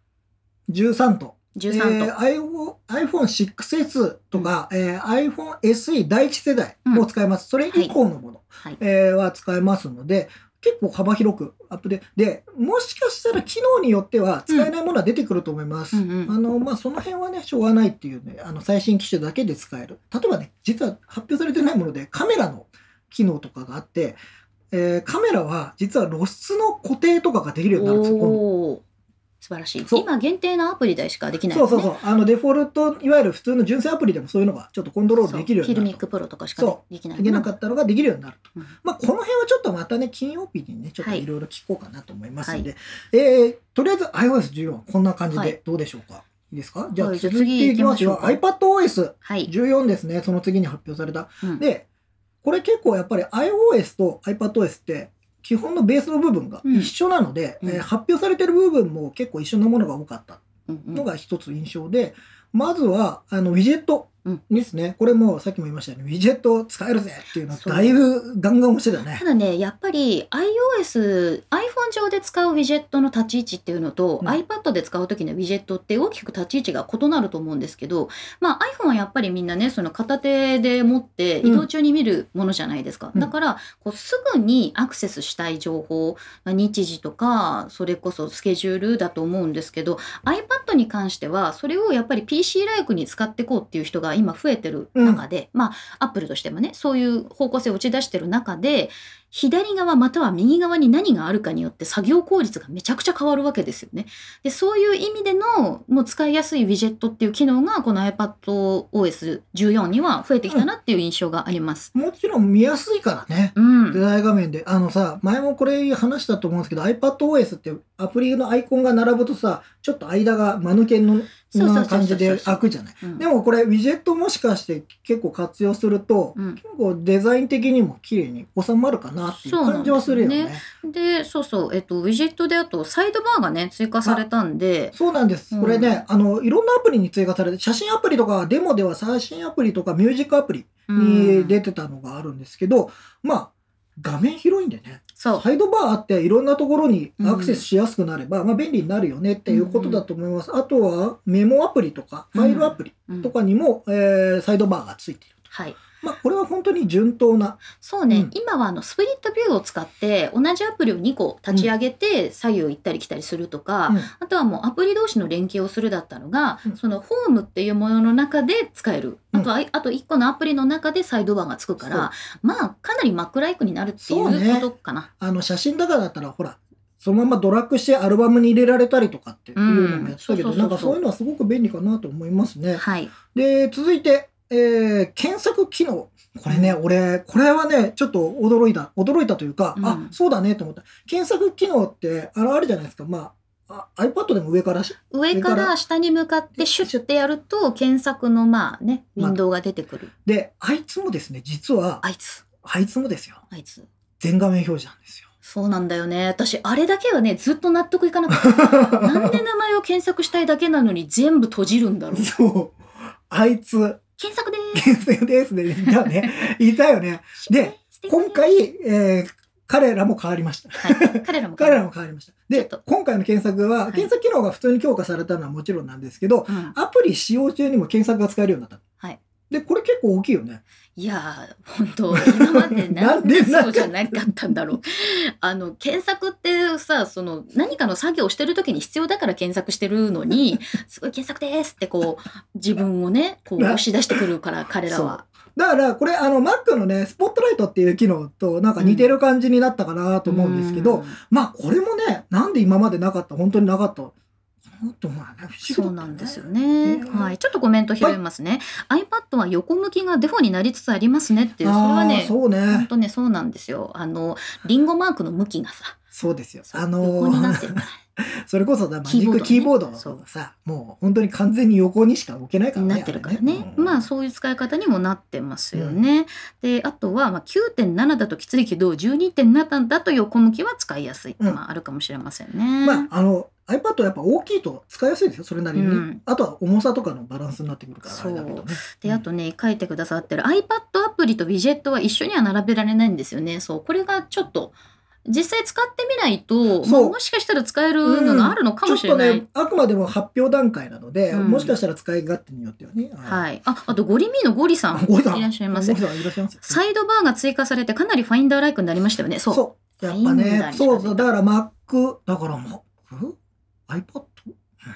13と13と。iPhone iPhone6S とか、えー iPhone SE 第一世代も使えます。それ以降のもの、はい。えーは使えますので、結構幅広くアップで、で、もしかしたら機能によっては使えないものは出てくると思います。うんうんあの、まあ、その辺はね、しょうがないっていうね、あの、最新機種だけで使える。例えばね、実は発表されてないもので、カメラの機能とかがあって、えーカメラは実は露出の固定とかができるようになるんですよ、素晴らしい。そう今限定のアプリでしかできないね。そうそうそう。あの、デフォルト、いわゆる普通の純正アプリでもそういうのがちょっとコントロールできるようそうフィルミッ。クプロとかしかそできないできなかったのができるようになると。うんまあ、この辺はちょっとまたね、金曜日にね、ちょっとはいいろいろ聞こうかなと思いますので、えーとりあえず iOS14、こんな感じはいでどうでしょうか？いいですかじゃあはいじゃあ続いていきますよ。次行き iPadOS14 はい。ですね。その次に発表された。うんで、これ結構やっぱり iOS と iPadOS って基本のベースの部分が一緒なので、うん。えー発表されてる部分も結構一緒なものが多かったのが一つ印象で、まずはあのウィジェット。うんですね。これもさっきも言いましたように、ウィジェット使えるぜっていうのはだいぶガンガン押してたねた。だね、やっぱり iOS、iPhone 上で使うウィジェットの立ち位置っていうのと、うん iPad で使う時のウィジェットって大きく立ち位置が異なると思うんですけど、まあ iPhone はやっぱりみんなね、その片手で持って移動中に見るものじゃないですか。うんだから、こうすぐにアクセスしたい情報、日時とか、それこそスケジュールだと思うんですけど、iPad に関しては、それをやっぱり PC ライクに使っていこうっていう人が今増えてる中で、まあアップルとしてもね、そういう方向性を打ち出してる中で、左側または右側に何があるかによって作業効率がめちゃくちゃ変わるわけですよね。で、そういう意味でのもう使いやすいウィジェットっていう機能がこの iPadOS14 には増えてきたなっていう印象があります。もちろん見やすいからね。うん。デザイン画面で。あのさ、前もこれ話したと思うんですけど、iPadOS ってアプリのアイコンが並ぶとさ、ちょっと間が間抜けのな感じで開くじゃない。うんでもこれ、ウィジェットもしかして結構活用すると、うん結構デザイン的にも綺麗に収まるかなっていう感じはするよね。で、そうそう、えっと、ウィジェットであとサイドバーがね、追加されたんで、そうなんです。うんこれね、あの、いろんなアプリに追加されて、写真アプリとか、デモでは写真アプリとか、ミュージックアプリうんに出てたのがあるんですけど、まあ、画面広いんでね。サイドバーあっていろんなところにアクセスしやすくなれば、まあ便利になるよねっていうことだと思います。あとはメモアプリとか、ファイルアプリうんとかにも、えーサイドバーがついていると。はい。まあこれは本当に順当な。そうね、うん今はあのスプリットビューを使って同じアプリを2個立ち上げて左右行ったり来たりするとか、うんあとはもうアプリ同士の連携をするだったのが、うんそのホームっていうものの中で使える。うんあとは、あと1個のアプリの中でサイドバーがつくから、まあかなりマックライクになるっていそうことかな。あの写真だからだったら、ほら、そのままドラッグしてアルバムに入れられたりとかっていうのもやってたけど、なんかそういうのはすごく便利かなと思いますね。はい。で、続いて、えー検索機能。これね、俺、これはね、ちょっと驚いた、驚いたというか、うんあ、そうだねと思った。検索機能って、あの、あるじゃないですか。まあ、あ iPad でも上からし、上から下に向かってシュッてやると検索のまあね、ウィンドウが出てくる。で、あいつもですね、実は、あいつ、あいつもですよ。あいつ。全画面表示なんですよ。そうなんだよね。私、あれだけはね、ずっと納得いかなかった。なんで名前を検索したいだけなのに全部閉じるんだろう。そう。あいつ、検索でー検索ですね。いたよね。いたよね。す。で今回、えー彼らも変わりました。はい、彼らも彼らも変わりました。で今回の検索は、はい検索機能が普通に強化されたのはもちろんなんですけど、うんアプリ使用中にも検索が使えるようになった。はい。で、これ結構大きいよね。いやー、本当今までな なんんででそうじゃなかったんだろう。あの、検索ってさ、その、何かの作業をしてる時に必要だから検索してるのに、すごい検索ですってこう、自分をね、こうな押し出してくるから、彼らは。だから、これ、あの、Mac のね、スポットライトっていう機能となんか似てる感じになったかなと思うんですけど、うんまあ、これもね、なんで今までなかった、本当になかった。なんと思うよね、そうなんですよね。ねはい。ちょっとコメント拾いますね。iPad は横向きがデフォになりつつありますねっていう、それはあーね、そう本ね。当ね、そうなんですよ。あの、リンゴマークの向きがさ、そうですよ。あの横になってーるから。それこそだ、マジックキキーボードードねもう本当に完全に横にしか置けないからね。なってるからね。あれまあそういう使い方にもなってますよね。で、あとはまあ9.7だときついけど、12.7だと横向きは使いやすいうんまああるかもしれませんね。まあ、あの、iPad はやっぱ大きいと使いやすいですよ、それなりにね、うんあとは重さとかのバランスになってくるから、あれだけどね。で、あとね、書いてくださってる iPad アプリとウィジェットは一緒には並べられないんですよね。そう、これがちょっと、実際使ってみないと、まあもしかしたら使えるのがあるのかもしれない。ちょっとね、あくまでも発表段階なので、うんもしかしたら使い勝手によってはね。はい。あ、あとゴリミーのゴリさん。いらっしゃいませゴ。リさんいらっしゃいます。サイドバーが追加されてかなりファインダーライクになりましたよね。そう。やっぱねに、そうそう。だから Mac、だから Mac?iPad?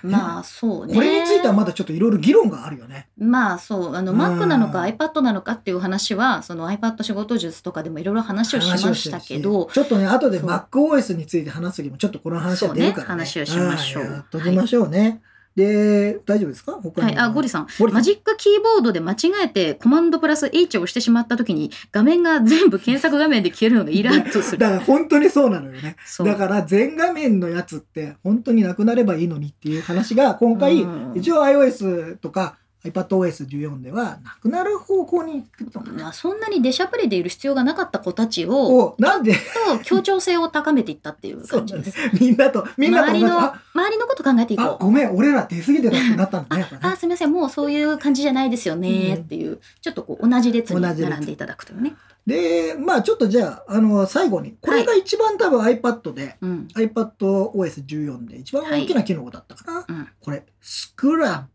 まあそうね。これについてはまだちょっといろいろ議論があるよね。まあそう、あの、うん。Mac なのか iPad なのかっていう話は、その iPad 仕事術とかでもいろいろ話をしましたけど、ちょっとね、後で MacOS について話す時もちょっとこの話は出るからね。ね。話をしましょう。はい。やっときましょうね。で、大丈夫ですか？はい、あ、ゴリさん。マジックキーボードで間違えてコマンドプラス H を押してしまった時に画面が全部検索画面で消えるのがイラッとする。だから本当にそうなのよね。だから全画面のやつって本当になくなればいいのにっていう話が今回、うん一応 iOS とか iPadOS14 ではなくなる方向に行くのかな。まあ、そんなに出しゃぶりでいる必要がなかった子たちを、おなんで？と協調性を高めていったっていう感じです。みんなと、みんなと周りの、あ周りのこと考えていあ、こう。ごめん、俺ら出過ぎてたってなったんだね、ね。あ、すみません、もうそういう感じじゃないですよねっていう、ちょっとこう同じ列に並んでいただくというね。で、まあちょっとじゃあ、あの、最後に、これが一番多分 iPad で、うん。iPadOS14 で一番大きな機能だったかな。うんこれ、スクラ、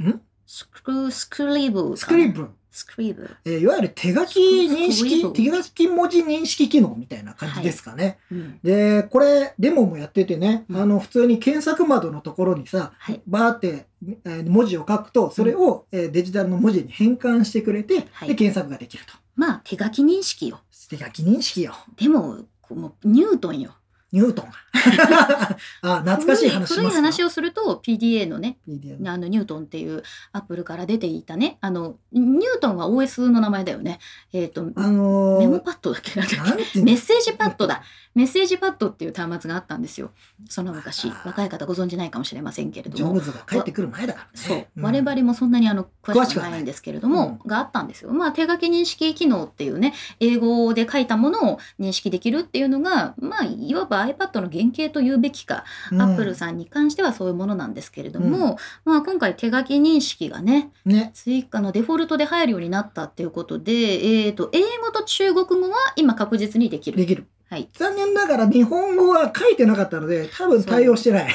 ん？スクル、スクリーブ。スクリー。ブ。スクリーブ。えーいわゆる手書き認識、手書き文字認識機能みたいな感じですかね。うん。で、これ、デモもやっててね、うんあの、普通に検索窓のところにさ、はい。バーって、えー文字を書くと、それを、えーデジタルの文字に変換してくれて、はいで、検索ができると。まあ、手書き認識よ。手書き認識よ。でも、もうニュートンよ。ニュートン。あ、懐かしい話し古いますか？話をすると PDA のね PDA あのニュートンっていうアップルから出ていたね。あのニュートンは OS の名前だよね。えっ、とあのーメモパッドだっけ？なんだっけ？メッセージパッドだ。メッセージパッドっていう端末があったんですよ。その昔。若い方ご存じないかもしれませんけれども。ジョブズが帰ってくる前だからね。そう、ん。我々もそんなにあの詳しくないないんですけれども、があったんですよ。まあ手書き認識機能っていうね英語で書いたものを認識できるっていうのがまあいわば iPad の原型というべきか、うんアップルさんに関してはそういうものなんですけれども、まあ今回手書き認識がねね。追加のデフォルトで入るようになったっていうことで、えー、と英語と中国語は今確実にできる。できる。はい、残念ながら日本語は書いてなかったので、多分対応してない。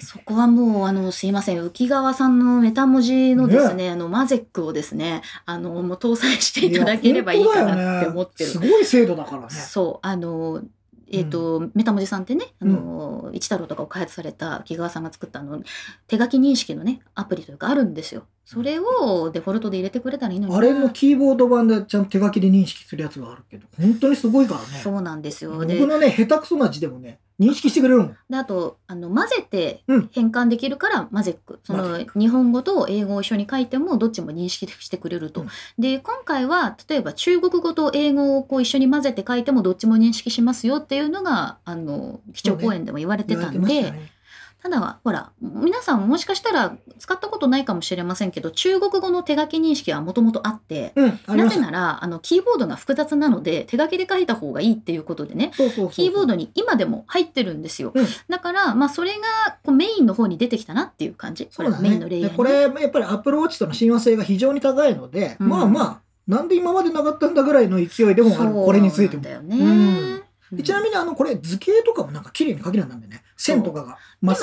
そこはもうあのすいません浮川さんのメタ文字のですねあのマゼックをですねあのもう搭載していただければいいかなって思ってる。すごい精度だからね。そうあのえーとメタ文字さんってねあの、一太郎とかを開発された木川さんが作ったあの手書き認識のねアプリというかあるんですよ。それをデフォルトで入れてくれたらいいのになあれのキーボード版でちゃんと手書きで認識するやつがあるけど、本当にすごいからね。そうなんですよ。で僕のね、下手くそな字でもね、認識してくれるもん。であとあの混ぜてうん変換できるからマゼック、その日本語と英語を一緒に書いてもどっちも認識してくれると。うんで今回は例えば中国語と英語をこう一緒に混ぜて書いてもどっちも認識しますよっていうのがあの基調講演でも言われてたんで、ね。ただほら皆さんもしかしたら使ったことないかもしれませんけど中国語の手書き認識はもともとあって。うん、な。ぜならあのキーボードが複雑なので手書きで書いた方がいいっていうことでねそうそうそうそうキーボードに今でも入ってるんですよ。うんだから、まあ、それがこうメインの方に出てきたなっていう感じ。これメインね。のレイヤーにでこれ、やっぱり Apple Watch との親和性が非常に高いので、うんまあまあ、なんで今までなかったんだぐらいの勢いでもある。これについても。だようんね。でちなみにあの、これ図形とかもなんか綺麗に書けるようになるんでね。線とかが今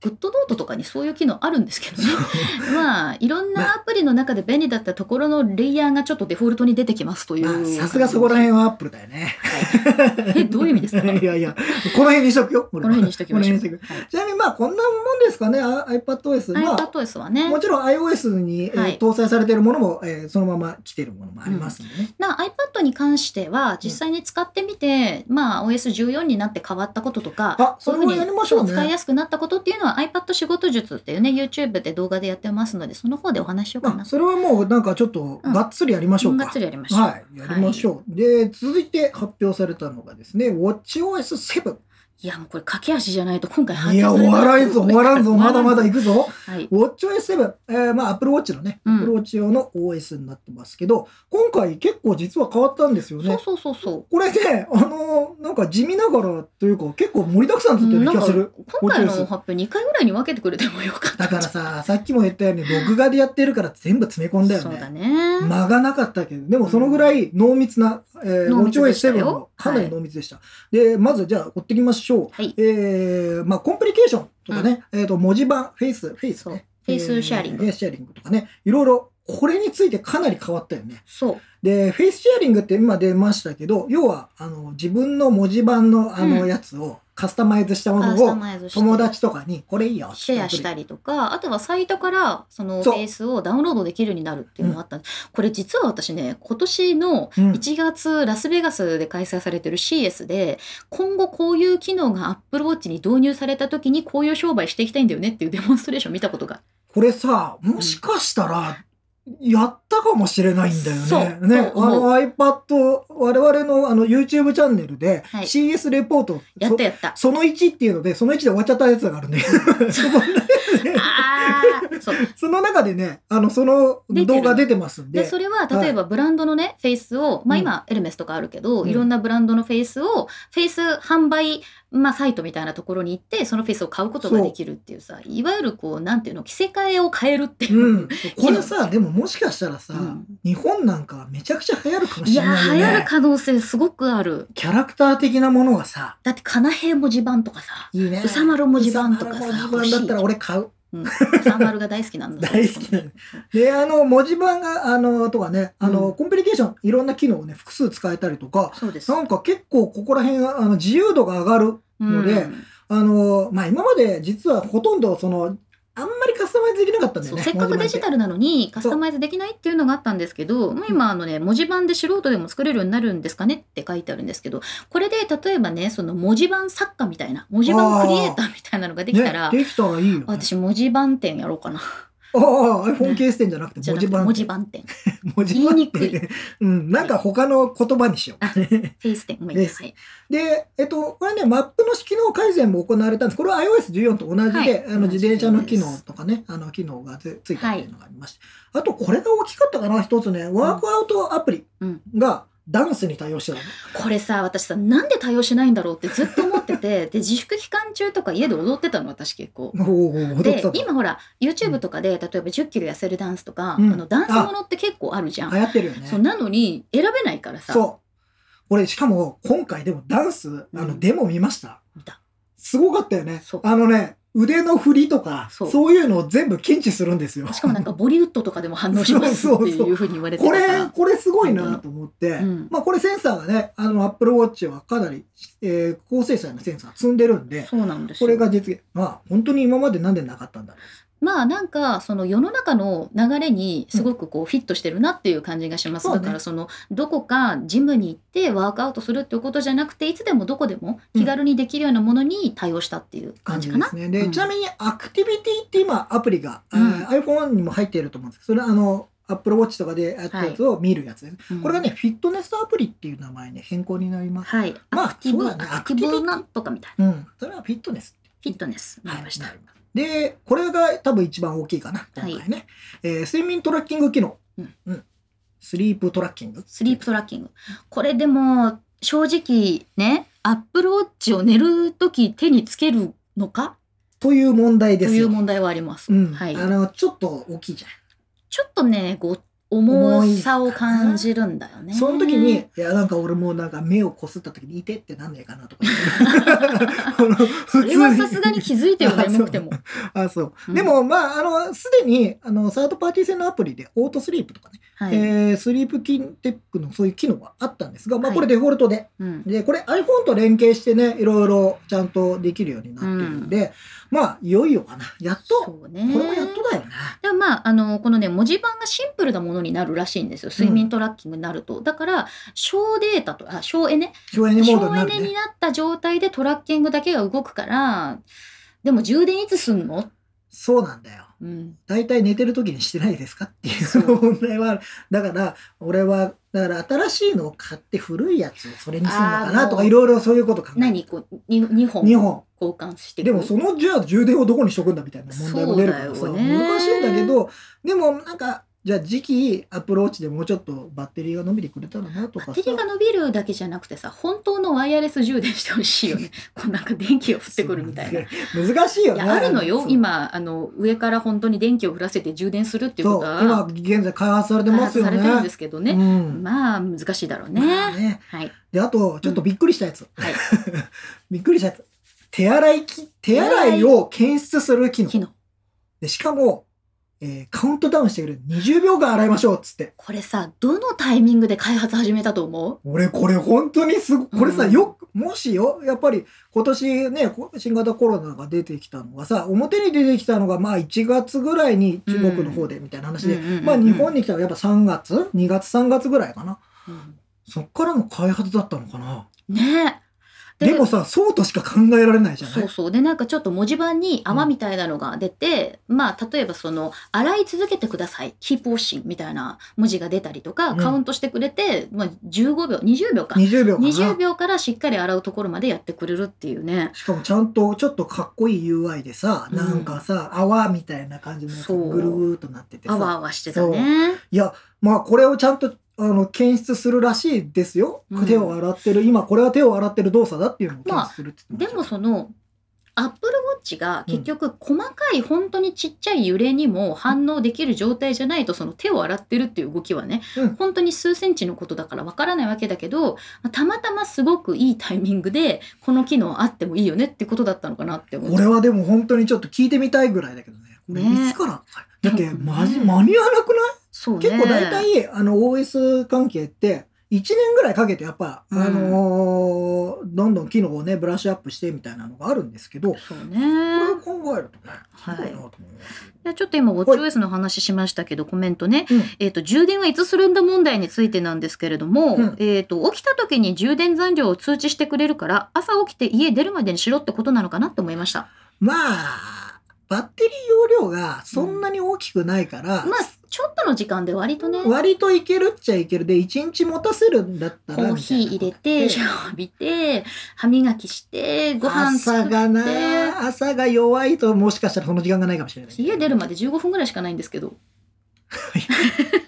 グッドノートとかにそういう機能あるんですけどね。まあいろんなアプリの中で便利だったところのレイヤーがちょっとデフォルトに出てきますという、まあさすがそこら辺はアップルだよね。はい。えどういう意味ですか？いやいや、この辺にしとくよ。こ この辺にしときましょう。この辺にしとくちなみにまあこんなもんですかね、あ iPadOS。はい、まあ iPadOS はねもちろん iOS に、えーはい。搭載されているものも、えーそのまま来てるものもありますんでね。な iPad に関しては実際に使ってみて、まあ OS14 になって変わったこととかあそういうふうにりましょうね使いやすくなったことっていうのは iPad 仕事術っていうね YouTube で動画でやってますのでその方でお話しようかなまあ、それはもうなんかちょっとがっつりやりましょうか。がっつりやりましょう。はい、やりましょう。で、続いて発表されたのがですね、WatchOS7。いやもうこれ駆け足じゃないと今回発いや、終わらんぞ、終わらんぞ、まだまだ行くぞ。はい。WatchOS7、えー、まあ Apple Watch のね、うん Apple Watch 用の OS になってますけど、今回結構実は変わったんですよね。そうそうそうそう。これね、あのーなんか地味ながらというか結構盛りだくさんだったような気がする。今回の発表2回ぐらいに分けてくれてもよかっただからさ、さっきも言ったように録画でやってるから全部詰め込んだよそうだね。ね。間がなかったけど、でもそのぐらい濃密な、えー、濃密でしたよ WatchOS7 もかなり濃密でした。で、まずじゃあ追っていきましょう。はい。えー、まあコンプリケーションとかね、えっ、と文字盤、フェイス、フェイスね。フェイスシェアリングえフェイスシェアリングとかね、いろいろこれについてかなり変わったよね。そう。で、フェイスシェアリングって今出ましたけど、要は、あの、自分の文字盤のあのうんやつをカスタマイズしたものを友達とかに、これいいよ。シェアしたりとか、あとはサイトからそのフそうェイスをダウンロードできるようになるっていうのがあったんです。これ実は私ね、今年のうん1月ラスベガスで開催されてる CES で、今後こういう機能が Apple Watch に導入された時にこういう商売していきたいんだよねっていうデモンストレーション見たことが。これさ、もしかしたら、やったかもしれないんだよね。そう。ね、あの iPad、我々のあの YouTube チャンネルではい。CS レポート、やったやった。そその1っていうので、その1で終わっちゃったやつがあるんで、そこね そう。その中でね、あの、その動画出てますんで。でそれは例えばブランドのね、フェイスを、まあ、うん今エルメスとかあるけど、うんいろんなブランドのフェイスをフェイス販売、まあ、サイトみたいなところに行ってそのフェイスを買うことができるっていうさいわゆるこうなんていうの着せ替えを変えるっていう、うん、これさ、でももしかしたらさ、うん日本なんかはめちゃくちゃ流行るかもいやしれないよね。流行る可能性すごくあるキャラクター的なものがさ、だってカナヘイ文字盤とかさ、いいね。うさまる文字盤とかさだったら俺買う。うん、うさまるが大好きなんだ。大好き。で、あの、文字盤が、あの、とかね、あの、うん。コンプリケーション、いろんな機能をね、複数使えたりとか、そうです。なんか結構ここら辺が、あの、自由度が上がる。のでうん。あの、まあ、今まで実はほとんど、その、あんまりカスタマイズできなかったんだよね。せっかくデジタルなのにカスタマイズできないっていうのがあったんですけど、まあ今あのね文字盤で素人でも作れるようになるんですかねって書いてあるんですけどこれで例えばねその文字盤作家みたいな文字盤クリエイターみたいなのができたら、ね、できたらいいよ、ね。私文字盤店やろうかなああ、iPhone ケース店じゃなくて文字盤。文字盤店文字盤 言いにくい。うん、なんか他の言葉にしよう。あフェイス店もいい。です、はい、で、えっと、これね、マップの機能改善も行われたんです。これは iOS14 と同じで、はい。あの自転車の機能とかね、あの機能がつついたっていうのがありまして。あと、これが大きかったかな、一つね、ワークアウトアプリうん。がダンスに対応してたの？これさ私さなんで対応しないんだろうってずっと思ってて で自粛期間中とか家で踊ってたの私結構。で今ほら YouTube とかで例えば1 0キロ痩せるダンスとか、うんあのダンスものって結構あるじゃん。流行ってるよね。そうなのに選べないからさそう。これ、しかも、今回でもダンス、あの、うんデモ見ました。見たすごかったよねそう。あのね、腕の振りとか、そそうういうのを全部検知するんですよ。しかもなんかボリウッドとかでも反応しますっていうふうに言われてこれたから、これすごいなと思って、うん。まあこれセンサーがね、あの、Apple Watch はかなり、えー高精細なセンサー積んでるんで、そうなんですよ。これが実現。まあ本当に今までなんでなかったんだろまあなんかその世の中の流れにすごくこうフィットしてるなっていう感じがします、そうねだからそのどこかジムに行ってワークアウトするっていうことじゃなくていつでもどこでも気軽にできるようなものに対応したっていうう。感じかな。ね。で、うんちなみにアクティビティって今アプリが、うん iPhone にも入っていると思うんですけど、それあの、Apple Watch とかでやったやつを見るやつです。うんこれがね、フィットネスアプリっていう名前に変更になります。はいまあアクティブ、ねアクティブなんとかみたいうん。それはフィットネス。なフィットネスになりました、はいで、これが多分一番大きいかな、今回ね。えー睡眠トラッキング機能。うんスリープトラッキング。スリープトラッキングこれでも正直ねアップルウォッチを寝る時手につけるのか？という問題ですよ。という問題はあります、うん。はいあの、ちょっと大きいじゃちょっとねご重さを感じるんだよね。ん。その時に、いや、なんか俺もうなんか目をこすった時にいてってなんねえかなとか それはさすがに気づいてよあ眠くても。あ、そう。うん。でも、まあ、あの、すでに、あの、サードパーティー製のアプリで、オートスリープとかね、はい。えースリープキンテックのそういう機能があったんですが、まあ、はいこれデフォルトで、うん。で、これ iPhone と連携してね、いろいろちゃんとできるようになってるんで、まあ、いよいよかな。やっと、そうねこれもやっとだよな。でもまああのこのね文字盤がシンプルなものになるらしいんですよ睡眠トラッキングになると、だから小データとあ小エネ？省エネモード省エ。ネになった状態でトラッキングだけが動くからでも充電いつすんの、そうなんだよ。うん、大体寝てる時にしてないですか？っていそうう問題は。だから、俺はだから新しいのを買って古いやつをそれにするのかなとかいろいろそういうこと考えて。何？こうに2本？2本。交換してでもそのじゃあ充電をどこにしとくんだみたいな問題も出るからさ、ね。難しいんだけどでもなんかじゃあ次期アプローチでもうちょっとバッテリーが伸びてくれたらなとかさ。バッテリーが伸びるだけじゃなくてさ本当のワイヤレス充電してほしいよね。こうなんか電気を振ってくるみたいな。い難しいよね。やあるのよ。今あの上から本当に電気を降らせて充電するっていうことは。今現在開発されて開ますよね。発されてるんですけどね、うん。まあ難しいだろうね。まあね。はい。であとちょっとびっくりしたやつ、はい。びっくりしたやつ。手洗いき手洗いを検出する機能。機能。でしかも、えーカウントダウンしてくれる。20秒間洗いましょうっつって。これさどのタイミングで開発始めたと思う？俺これ本当にすごこれさ、うんよくもしよやっぱり今年ねこ新型コロナが出てきたのがさ表に出てきたのがまあ1月ぐらいに中国の方でみたいな話で、うんまあ日本に来たのがやっぱ3月？2月3月ぐらいかな。うん。そっからの開発だったのかな。ねでもさそうとしか考えられないじゃない？そうそう。でなんかちょっと文字盤に泡みたいなのが出て、まあ例えばその「洗い続けてください」「キープオッシン」みたいな文字が出たりとか、うん。カウントしてくれて、まあ、15秒20秒か。20秒かな。20秒からしっかり洗うところまでやってくれるっていうね。しかもちゃんとちょっとかっこいい UI でさ、うん。なんかさ泡みたいな感じのやつそうぐるぐるっとなっててあわさあわしてたね。いやまあこれをちゃんとあの検出するらしいですよ、うん。手を洗ってる。今これは手を洗ってる動作だっていうのを検出するって言ってでましたもそのアップルウォッチが結局細かい本当にちっちゃい揺れにも反応できる状態じゃないとその手を洗ってるっていう動きはね、うん。本当に数センチのことだからわからないわけだけどたまたますごくいいタイミングでこの機能あってもいいよねってことだったのかなって思う。これはでも本当にちょっと聞いてみたいぐらいだけどね。これね。いつから？だってうんマジ間に合わなくない？そうね。結構大体あの OS 関係って1年ぐらいかけてやっぱ、うん。あのーどんどん機能をねブラッシュアップしてみたいなのがあるんですけどこそうれねを考えるとねすごいなと思う、いやちょっと今 WatchOS の話しましたけどコメントね、うん。えー、と充電はいつするんだ問題についてなんですけれども、うん。えー、と起きた時に充電残量を通知してくれるから朝起きて家出るまでにしろってことなのかなって思いました。まあバッテリー容量がそんなに大きくないから、まあちょっとの時間で割とね。割といけるっちゃいけるで1日持たせるんだったらコーヒー入れてシャワー浴びて歯磨きしてご飯作って。朝がな朝が弱いともしかしたらその時間がないかもしれない。家出るまで15分ぐらいしかないんですけど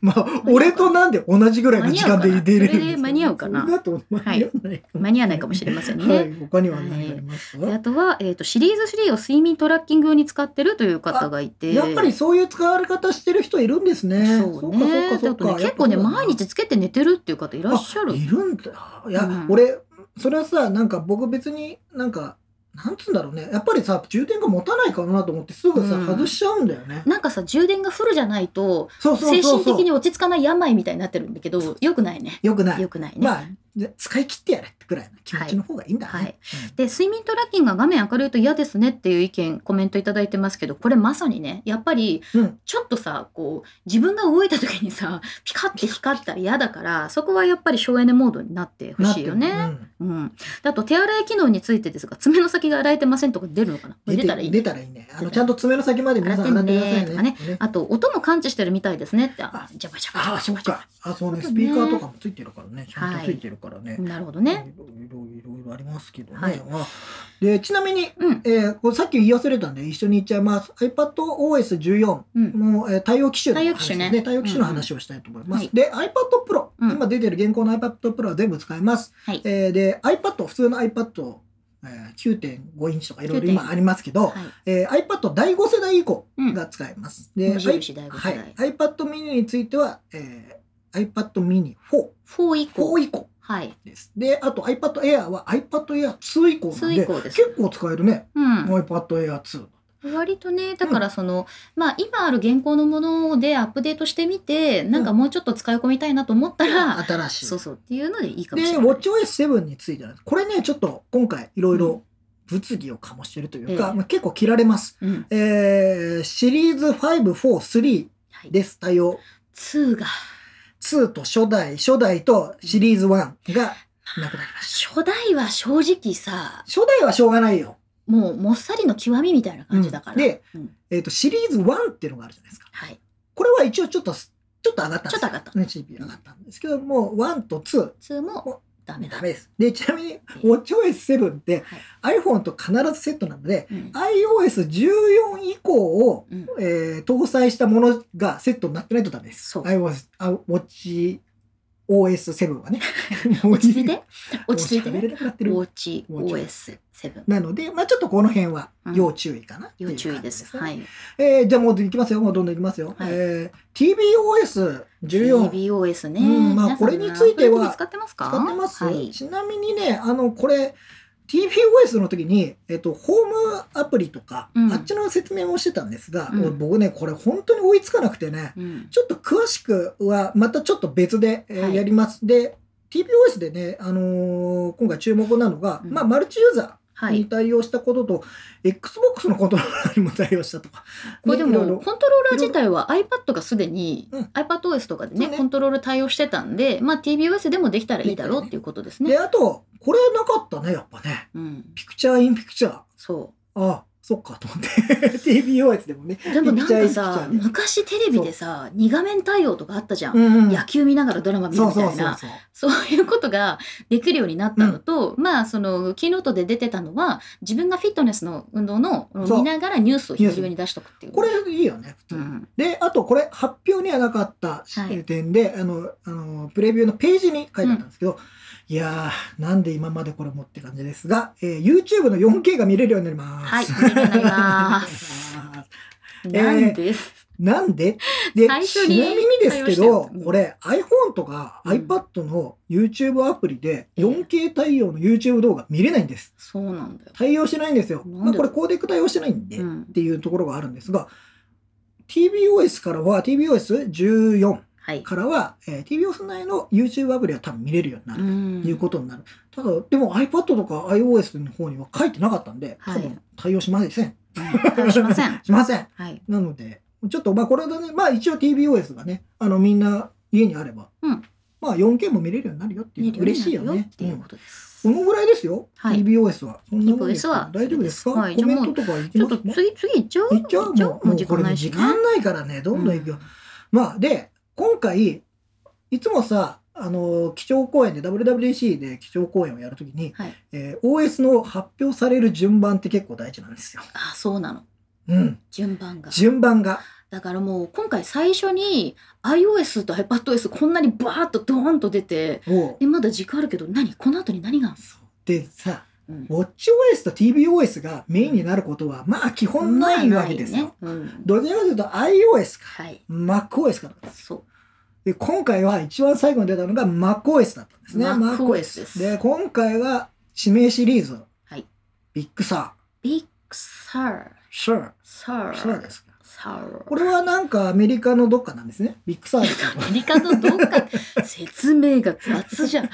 まあ俺となんで同じぐらいの時間で出れる間に合うかな。間に合わない。かも間に合わないかもしれませんね。はい他には何があります？か、であとは、えー、とシリーズ3を睡眠トラッキング用に使ってるという方がいて。やっぱりそういう使われ方してる人いるんですね。そうね。そっかね結構ね毎日つけて寝てるっていう方いらっしゃる。あいるんだ。いや、うん。俺それはさなんか僕別になんかなんつうんだろうね。やっぱりさ充電が持たないかなと思ってすぐさ、うん。外しちゃうんだよね。なんかさ充電がフルじゃないとそうそう精そうそう。神的に落ち着かない病みたいになってるんだけどよくないね。よくない。よくないね、まあで使い切ってやれってくらいの気持ちの方がいいんだね、はいで睡眠トラッキングが画面明るいと嫌ですねっていう意見コメントいただいてますけどこれまさにねやっぱりうん。うんちょっとさこう自分が動いた時にさピカッて光ったら嫌だからそこはやっぱり省エネモードになってほしいよね。なってる。うん、であと手洗い機能についてですが爪の先が洗えてませんとか出るのかな出たらいいね。出たらいいね。あのちゃんと爪の先まで皆さん洗ってくださいね。洗ってねね。あと音も感知してるみたいですねって。ああジャバジャバジャバジャバジャあそうね。スピーカーとかもついてるからね。ちゃんとついてるからね、なるほどね。いろいろいろいろありますけどね、はい。あでちなみにうん。えー、これさっき言い忘れたんで一緒に言っちゃいます。iPadOS14 うん。の、えー対応機種の話対応機種ね。です対応機種の話をしたいと思います。うん。で iPad Pro、うん。今出てる現行の iPad Pro は全部使えます。はい。えーで iPad 普通の iPad、えー、9.5インチとかいろいろ9.5今ありますけど、はい。えー iPad 第5世代以降うんが使えます。で無印第5世はい。代、iPad mini については、えー iPad mini 4、4以降。4以降はいです。で、あと iPad Air は iPad Air 2以降なん2で、です。結構使えるね。うん iPad Air 2。割とねだからその、まあ今ある現行のものでアップデートしてみてなんかもうちょっと使い込みたいなと思ったら、新しい。そうそうっていうのでいいかもしで、れない。WatchOS7 についてなんですこれね、ちょっと今回いろいろ物議を醸してるというか、ええまあ、結構切られます。うんえーシリーズ5、4、3はい、です。対応。2が2と初代、初代とシリーズ1がなくなりました。初代は正直さ初代はしょうがないよ。もうもっさりの極みみたいな感じだから。うんでうんえっ、と、シリーズ1っていうのがあるじゃないですか。はいこれは一応ちょっとちょっと上がったんですちょっと上がったね、CPU 上がったんですけども、1と2、2もダメだダ。メです。で、ちなみに、WatchOS7 って、iPhone と必ずセットなので、うん iOS14 以降を、うんえー搭載したものがセットになってないとダメです。そう iOS、あ WatchOS7 はね。落ち着いて。落ち着いてね。なくなってる。ウォッチ OS7。なので、まあちょっとこの辺はうん要注意かなう要注意です。はい。えーじゃあもういきますよ。もうどんどんいきますよ。はいえー TBOS14。TBOS ね。うんまあこれについては使ってますか？使ってます、はい。ちなみにね、あの、これ、TBOS の時に、えっと、ホームアプリとか、うん。あっちの説明もしてたんですが、うん。僕ね、これ本当に追いつかなくてね、うん。ちょっと詳しくは、またちょっと別で、えーはい。やります。で、TBOS でね、あのー今回注目なのが、うん。まあ、マルチユーザーにはい。対応したことと、Xbox のコントローラーにも対応したとか。これでも、コントローラー自体は iPad がすでに、うん iPadOS とかでねねコントロール対応してたんで、まあ TBOS でもできたらいいだろうっていうことですで、ね。あと、これなかったね、やっぱね。うん。ピクチャーインピクチャー。そああ、そっかと思って。TBOS でもね。う。でもなんかさ、昔テレビでさ、2画面対応とかあったじゃん。うんうん野球見ながらドラマ見るみたいな。そういうことができるようになったのと、まあそのキーノートで出てたのは自分がフィットネスの運動の見ながらニュースを左上に出しとくっていう。これいいよね。普通うん、で、あとこれ発表にはなかったはい点で、あの、あの、プレビューのページに書いてあったんですけど、いやー、なんで今までこれもって感じですが、えー YouTube の 4K が見れるようになります。はい見れるようになります なんで、なんで？で、ちなみにですけどこれ iPhone とかうん iPad の YouTube アプリでええ 4K 対応の YouTube 動画見れないんです。そうなんだよ。対応してないんですよ。まあこれコーデック対応してないんで、うんっていうところがあるんですが、TBOS からは、TBOS14 はい。からは、えー TBOS 内の YouTube アプリは多分見れるようになるんということになる。ただ、でも iPad とか iOS の方には書いてなかったんで、はい多分対応しません。うん対応しません。しません。はい。なので、ちょっとまあこれでね、まあ一応 TBOS がね、あのみんな家にあれば、うんまあ 4K も見れるようになるよっていう嬉しいよね。っていううんことです。このぐらいですよ、はい TBOS は。そんなもんです大丈夫ですか、はいコメントとかいきちょっと次、次行っちゃう？いっちゃう？もう、もう時これ。時間ないからね、どんどんいくよ。まあ、で、今回、いつもさ、あの、基調講演で、WWDC で基調講演をやるときに、はい。えー OS の発表される順番って結構大事なんですよ。あ、そうなの。うん。順番が。順番が。だからもう今回最初に iOS と iPadOS こんなにバーッとドーンと出て、をえ、まだ時間あるけど何？この後に何がでさ、うん、WatchOS と TBOS がメインになることは、まあ基本ないわけですよ。ね。うん。どちらかというと iOS かはい。MacOS かそう。で、今回は一番最後に出たのが MacOS だったんですね。MacOS ですで、今回は地名シリーズ。はい。ビッグサビッグサー。ー。シャー。サー。シャーですか。サー。これはなんかアメリカのどっかなんですね。ビッグサーですアメリカのどっか説明が雑じゃん。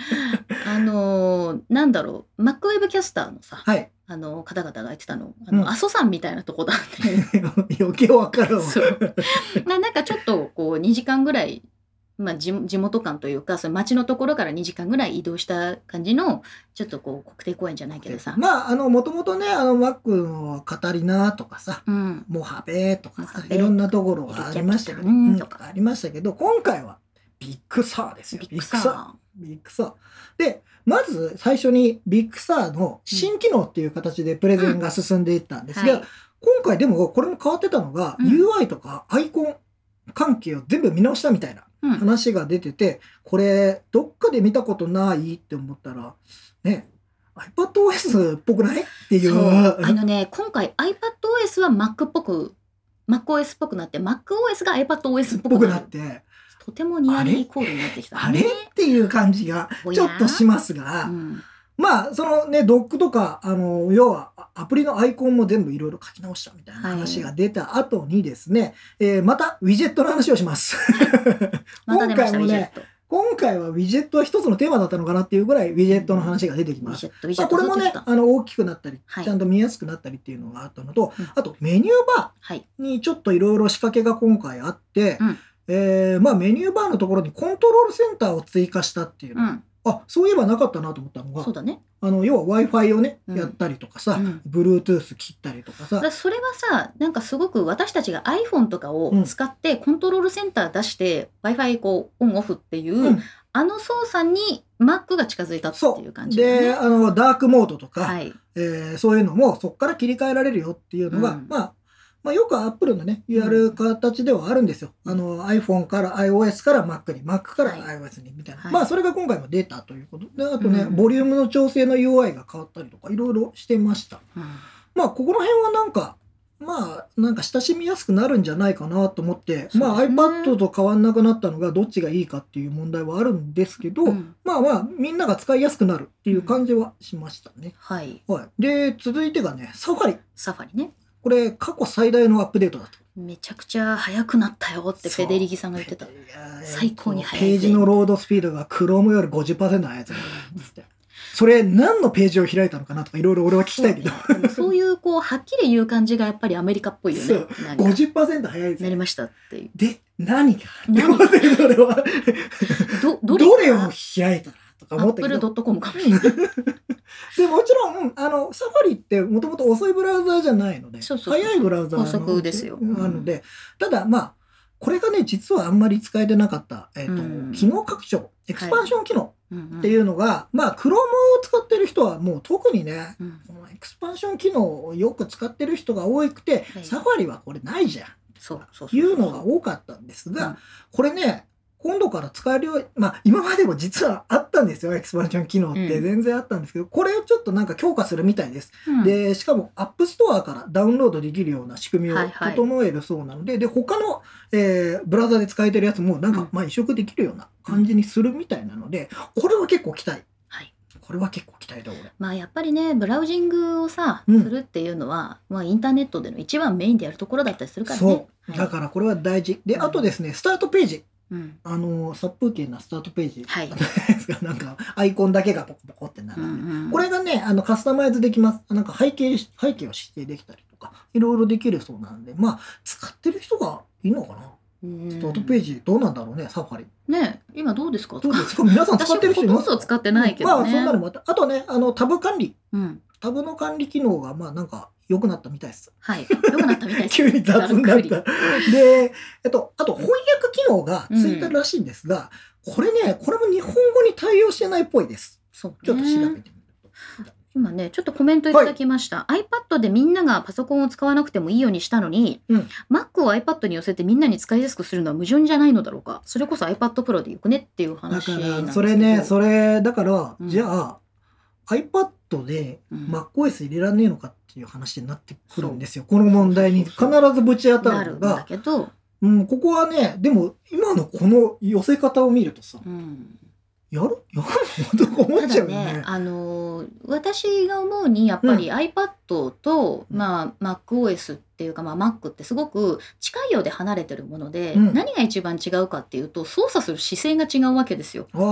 あのーなんだろう、マックウェブキャスターのさ、はい。あの方々が言ってたの、あの、うん阿蘇山みたいなとこだって。余計わかるわ。そう。ななんかちょっとこう2時間ぐらい、まあ、地地元感というかその町のところから2時間ぐらい移動した感じのちょっとこう国定公園じゃないけどさ、まあ、あの、もともとね、あの、マックのカタリナとかさ、うん、モハベとかさいろんなところがありましたけど、うんうんありましたけど、今回はビッグサーですよ。ビッグサビッグサー。で、まず最初にビッグサーの新機能っていう形でプレゼンが進んでいったんですが、ーはい、今回でもこれも変わってたのが、うん。UI とかアイコン関係を全部見直したみたいな。うん、話が出てて、これどっかで見たことないって思ったら、ね、iPadOS っぽくないっていう。あのね今回 iPadOS は Mac っぽく MacOS っぽくなって MacOS が iPadOS っぽぽくくなって、とてもニアリーイコールになってきたあれ？っていう感じがちょっとしますが、うん。まあ、そのね、ドックとか、あの、要は、あアプリのアイコンも全部いろいろ書き直したみたいな話が出た後にですね、えーまた、ウィジェットの話をします。ま今回もね今回はウィジェットは一つのテーマだったのかなっていうぐらい、ウィジェットの話が出てきます。ウィジェットウィジまあ、これもねあの、大きくなったり、はい。ちゃんと見やすくなったりっていうのがあったのと、うん。あと、メニューバはいーにちょっといろいろ仕掛けが今回あって、うん。えーまあ、メニューバーのところにコントロールセンターを追加したっていうのうんあそういえばなかったなと思ったのがそうだね。あの要は w i f i をね、うん。やったりとかさ、うん。Bluetooth 切ったりとかさ。だからそれはさなんかすごく私たちが iPhone とかを使ってコントロールセンター出して w i f i こうオンオフっていう、うん。あの操作に Mac が近づいたってそいう感じだよね。であのダークモードとか、はい、えーそういうのもそこから切り替えられるよっていうのが、うん。まあまあ、よくアップルのね、やる形ではあるんですよ。あの、iPhone から iOS から Mac に、Mac からはい iOS にみたいな。はいまあ、それが今回も出たということで、あとね、うんボリュームの調整の UI が変わったりとか、いろいろしてました。うんまあ、ここの辺はなんか、まあ、なんか親しみやすくなるんじゃないかなと思って、まあ、iPad と変わんなくなったのがどっちがいいかっていう問題はあるんですけど、うんまあまあ、みんなが使いやすくなるっていう感じはしましたね。はいはい。で、続いてがね、サファリ。サファリねこれ、過去最大のアップデートだと。めちゃくちゃ速くなったよってフェデリギさんが言ってた。最高に速いぜ。ページのロードスピードが Chrome より50%速いやつ。それ何のページを開いたのかなとかいろいろ俺は聞きたいけど。そうねそういうこうはっきり言う感じがやっぱりアメリカっぽいよね。そう。なんか。50%速いですよ。なりましたっていう。で、何が何って思って俺は？どどどれれを開いたらとか思ったけど。.com かもしれないでもちろん、あの、サファリってもともと遅いブラウザーじゃないので、そうそうそう速いブラウザーの高速ですよ。なので、ただまあ、これがね、実はあんまり使えてなかった、えっ、と、うん。機能拡張、エクスパンション機能っていうのが、まあ、Chrome を使ってる人はもう特にね、うん。このエクスパンション機能をよく使ってる人が多くて、はい。サファリはこれないじゃん。そう。いうのが多かったんですが、うん。これね、今度から使えるようまあ今までも実はあったんですよ、エクスパンション機能ってうん全然あったんですけど、これをちょっとなんか強化するみたいです。うんで、しかも App Store からダウンロードできるような仕組みをはいはい整えるそうなので、で、他の、えーブラウザで使えてるやつもなんうんかまあ移植できるような感じにするみたいなので、これは結構期待。はいこれは結構期待だ、俺。まあやっぱりねブラウジングをさ、うんするっていうのは、まあ、インターネットでの一番メインでやるところだったりするからね。そう。はいだからこれは大事。で、うんあとですね、スタートページ。うんあの、殺風景なスタートページ。はい なんか、アイコンだけがポコポコってなる。うんうんこれがね、あの、カスタマイズできます。なんか背景、背景を指定できたりとか、いろいろできるそうなんで、まあ、使ってる人がいいのかな？うんスタートページどうなんだろうね、サファリ。ね今どうですか？どうです？か皆さん使私ってる人いますほとんど使ってないけどね。まあ、そんなのもあった。あとね、あの、タブ管理。うんタブの管理機能が、まあ、なんか、良くなったみたいです。はい。良くなったみたいです。急に雑になった。で、えっと、あと翻訳機能がついたらしいんですが、これね、これも日本語に対応してないっぽいです。そうねちょっと調べてみると。今ねちょっとコメントいただきました、iPad でみんながパソコンを使わなくてもいいようにしたのに、うん Mac を iPad に寄せてみんなに使いやすくするのは矛盾じゃないのだろうかそれこそ iPad Pro でよくねっていうだ話なんですけどから、それね、それ、だから、うんじゃあ、iPad でうん。MacOS 入れられねえのかっていう話になってくるんですよ。この問題に必ずぶち当たなるのが、けど、うん、ここはね、でも今のこの寄せ方を見るとさ、うん、やる？やるの？とか思たっちゃうよね。だねあのー私が思うにやっぱり iPad と、うん。まあ、MacOS っていうか、まあ、Mac ってすごく近いようで離れてるもので、うん。何が一番違うかっていうと操作する姿勢が違うわけですよ。そう。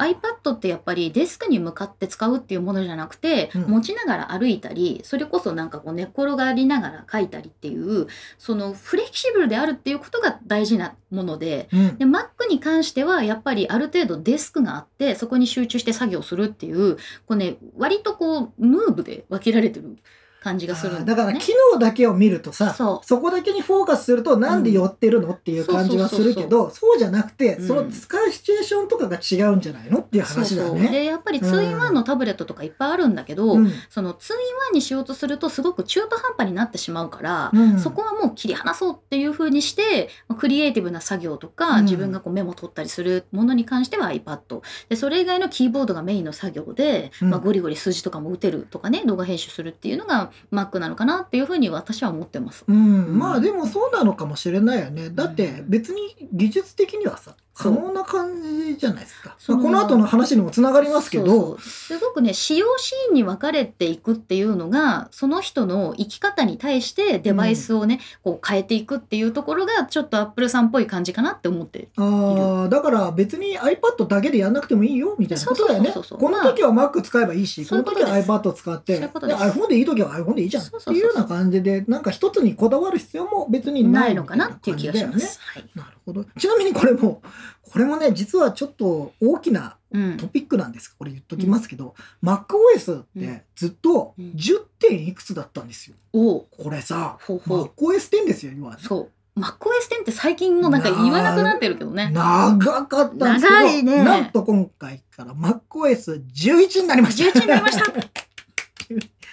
iPad ってやっぱりデスクに向かって使うっていうものじゃなくて、うん。持ちながら歩いたりそれこそなんかこう寝っ転がりながら書いたりっていうそのフレキシブルであるっていうことが大事なものでうん。で Mac に関してはやっぱりある程度デスクがあってそこに集中して作業するっていうこう、ね、割とこうムーブで分けられてる感じがするんだからね。機能だけを見るとさそう。こだけにフォーカスするとなんで寄ってるのっていう感じはするけどそうじゃなくて、うん。その使うシチュエーションとかが違うんじゃないのっていう話だそうそう。ね。でやっぱり 2-in-1 のタブレットとかいっぱいあるんだけど、うん。その 2-in-1 にしようとするとすごく中途半端になってしまうから、うん。そこはもう切り離そうっていう風にしてまあクリエイティブな作業とか、うん。自分がこうメモ取ったりするものに関しては iPad でそれ以外のキーボードがメインの作業で、うん。まあ、ゴリゴリ数字とかも打てるとかね動画編集するっていうのが Mac なのかなっていう風に私は思ってます。うん、まあでもそうなのかもしれないよね。だって別に技術的にはさ可能な感じじゃないですか。まあこの後の話にもつながりますけど。すごくね使用シーンに分かれていくっていうのがその人の生き方に対してデバイスをね、こう変えていくっていうところがちょっとアップルさんっぽい感じかなって思ってああだから別に iPad だけでやんなくてもいいよみたいなことだよね。この時は Mac 使えばいいし、そういうこの時は iPad 使って、で iPhone でいい時は iPhone でいいじゃんっていうような感じで、なんか一つにこだわる必要も別になないいのかなっていう気がします。はいなるほど。ちなみにこれも、これもね、実はちょっと大きな、うん。トピックなんです。これ言っときますけど、MacOS ってずっとうん。10点いくつだったんですよ。おう。これさ、ほうほう。MacOS10 ですよ、要はね。そう MacOS10 って最近もなんか言わなくなってるけどね。長かったんですけど、長いね。なんと今回から MacOS11 になりました。11になりました。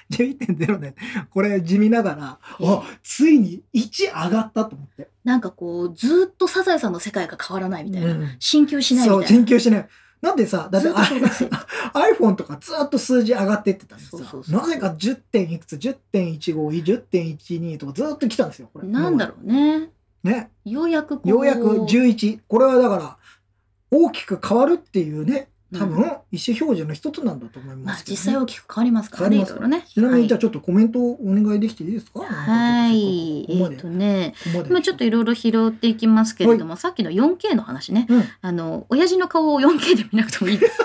11.0で、これ地味ながら、ええ。あ、ついに1上がったと思って。なんかこうずっとサザエさんの世界が変わらないみたいな、うん。進級しないそう、みたいな。研究しない。なんでさ、だってずっと小学生 iPhone とかずっと数字上がってってたんですよそうそうそう。なぜか10点いくつ、10.15、10.12とかずっと来たんですよ、これ。なんだろうね。ね。ようやくこう。ようやく11。これはだから、大きく変わるっていうね、多分、うん意思表示の一つなんだと思いまあますけどね、実際大きく変わりますからねいろいろね。ちなみに、じゃあはいちょっとコメントをお願いできていいですか？はい。えっ、ここまで。とね今ちょっといろいろ拾っていきますけれども、さっきの 4K の話ね。うん。あの親父の顔を 4K で見なくてもいい です。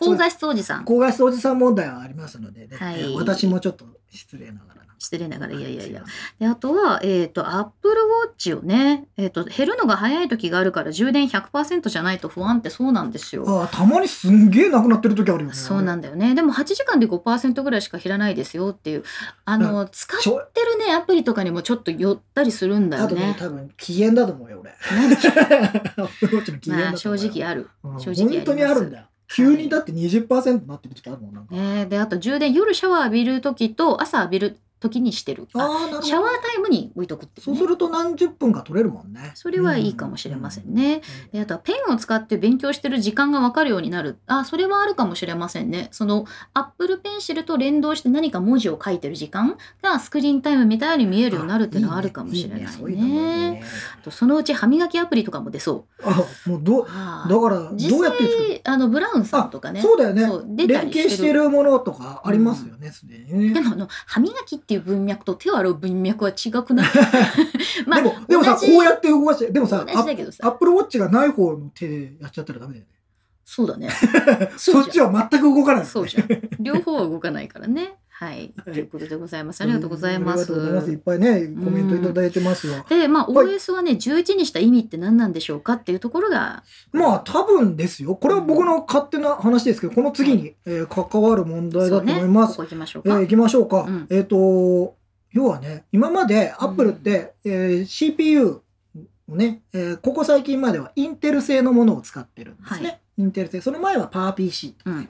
高画質おじさん。高画質おじさん問題はありますのでね、はい。えー私もちょっと失礼ながら失礼ながらいやいやいや。であとは、えっと Apple Watch をね、えっと減るのが早い時があるから充電100%じゃないと不安ってそうなんですよ。ああたまにすんげえなくなってる時あるよね。そうなんだよね。でも8時間で5%ぐらいしか減らないですよっていうあの使ってるねアプリとかにもちょっと寄ったりするんだよあとねね。多分機嫌だと思うよ俺。何アップルウォッチの機嫌だまあ正と思うよ直ある。うん。正直あり本当にあるんだ。よ急にだって20%になってる時あるもんなんか、ね、であと充電夜シャワー浴びる時と朝浴びる時にしてる。あああなるほど。シャワータイムに置いとくってね、そうすると何十分か取れるもんね。それはいいかもしれませんね。うん。であとはペンを使って勉強してる時間が分かるようになる。あそれはあるかもしれませんね。そのアップルペンシルと連動して何か文字を書いてる時間がスクリーンタイムみたいに見えるようになるっていうのはあるかもしれないね。とそのうち歯磨きアプリとかも出そう。あもうどだからどう実やってあのブラウンさんとかねそうだよね。そう出た連りしてる。携してるものとかありますよねすでにね。でもあの歯磨きっていう文脈と手を洗う文脈は違くない？ま でもでもさこうやって動かしてでもさ同じだけどさ。アップルウォッチがない方の手でやっちゃったらダメだよね。そうだね。そっちは全く動かないそうじゃん。両方は動かないからね。はい。ということでございます。ありがとうございまありがとうございますいっす。ぱいねコメントいただいてますよで、まあ、はい OS はね、11にした意味って何なんでしょうかっていうところが、まあ多分ですよこれは僕の勝手な話ですけどこの次に、えー関わる問題だと思います、行きましょうか。えー行きましょうか。うんえっ、と、要はね、今までアップルって、えー CPU をね、えーここ最近まではインテル製のものを使ってるんですね。はインテル製。その前はパワー PC とか、うん。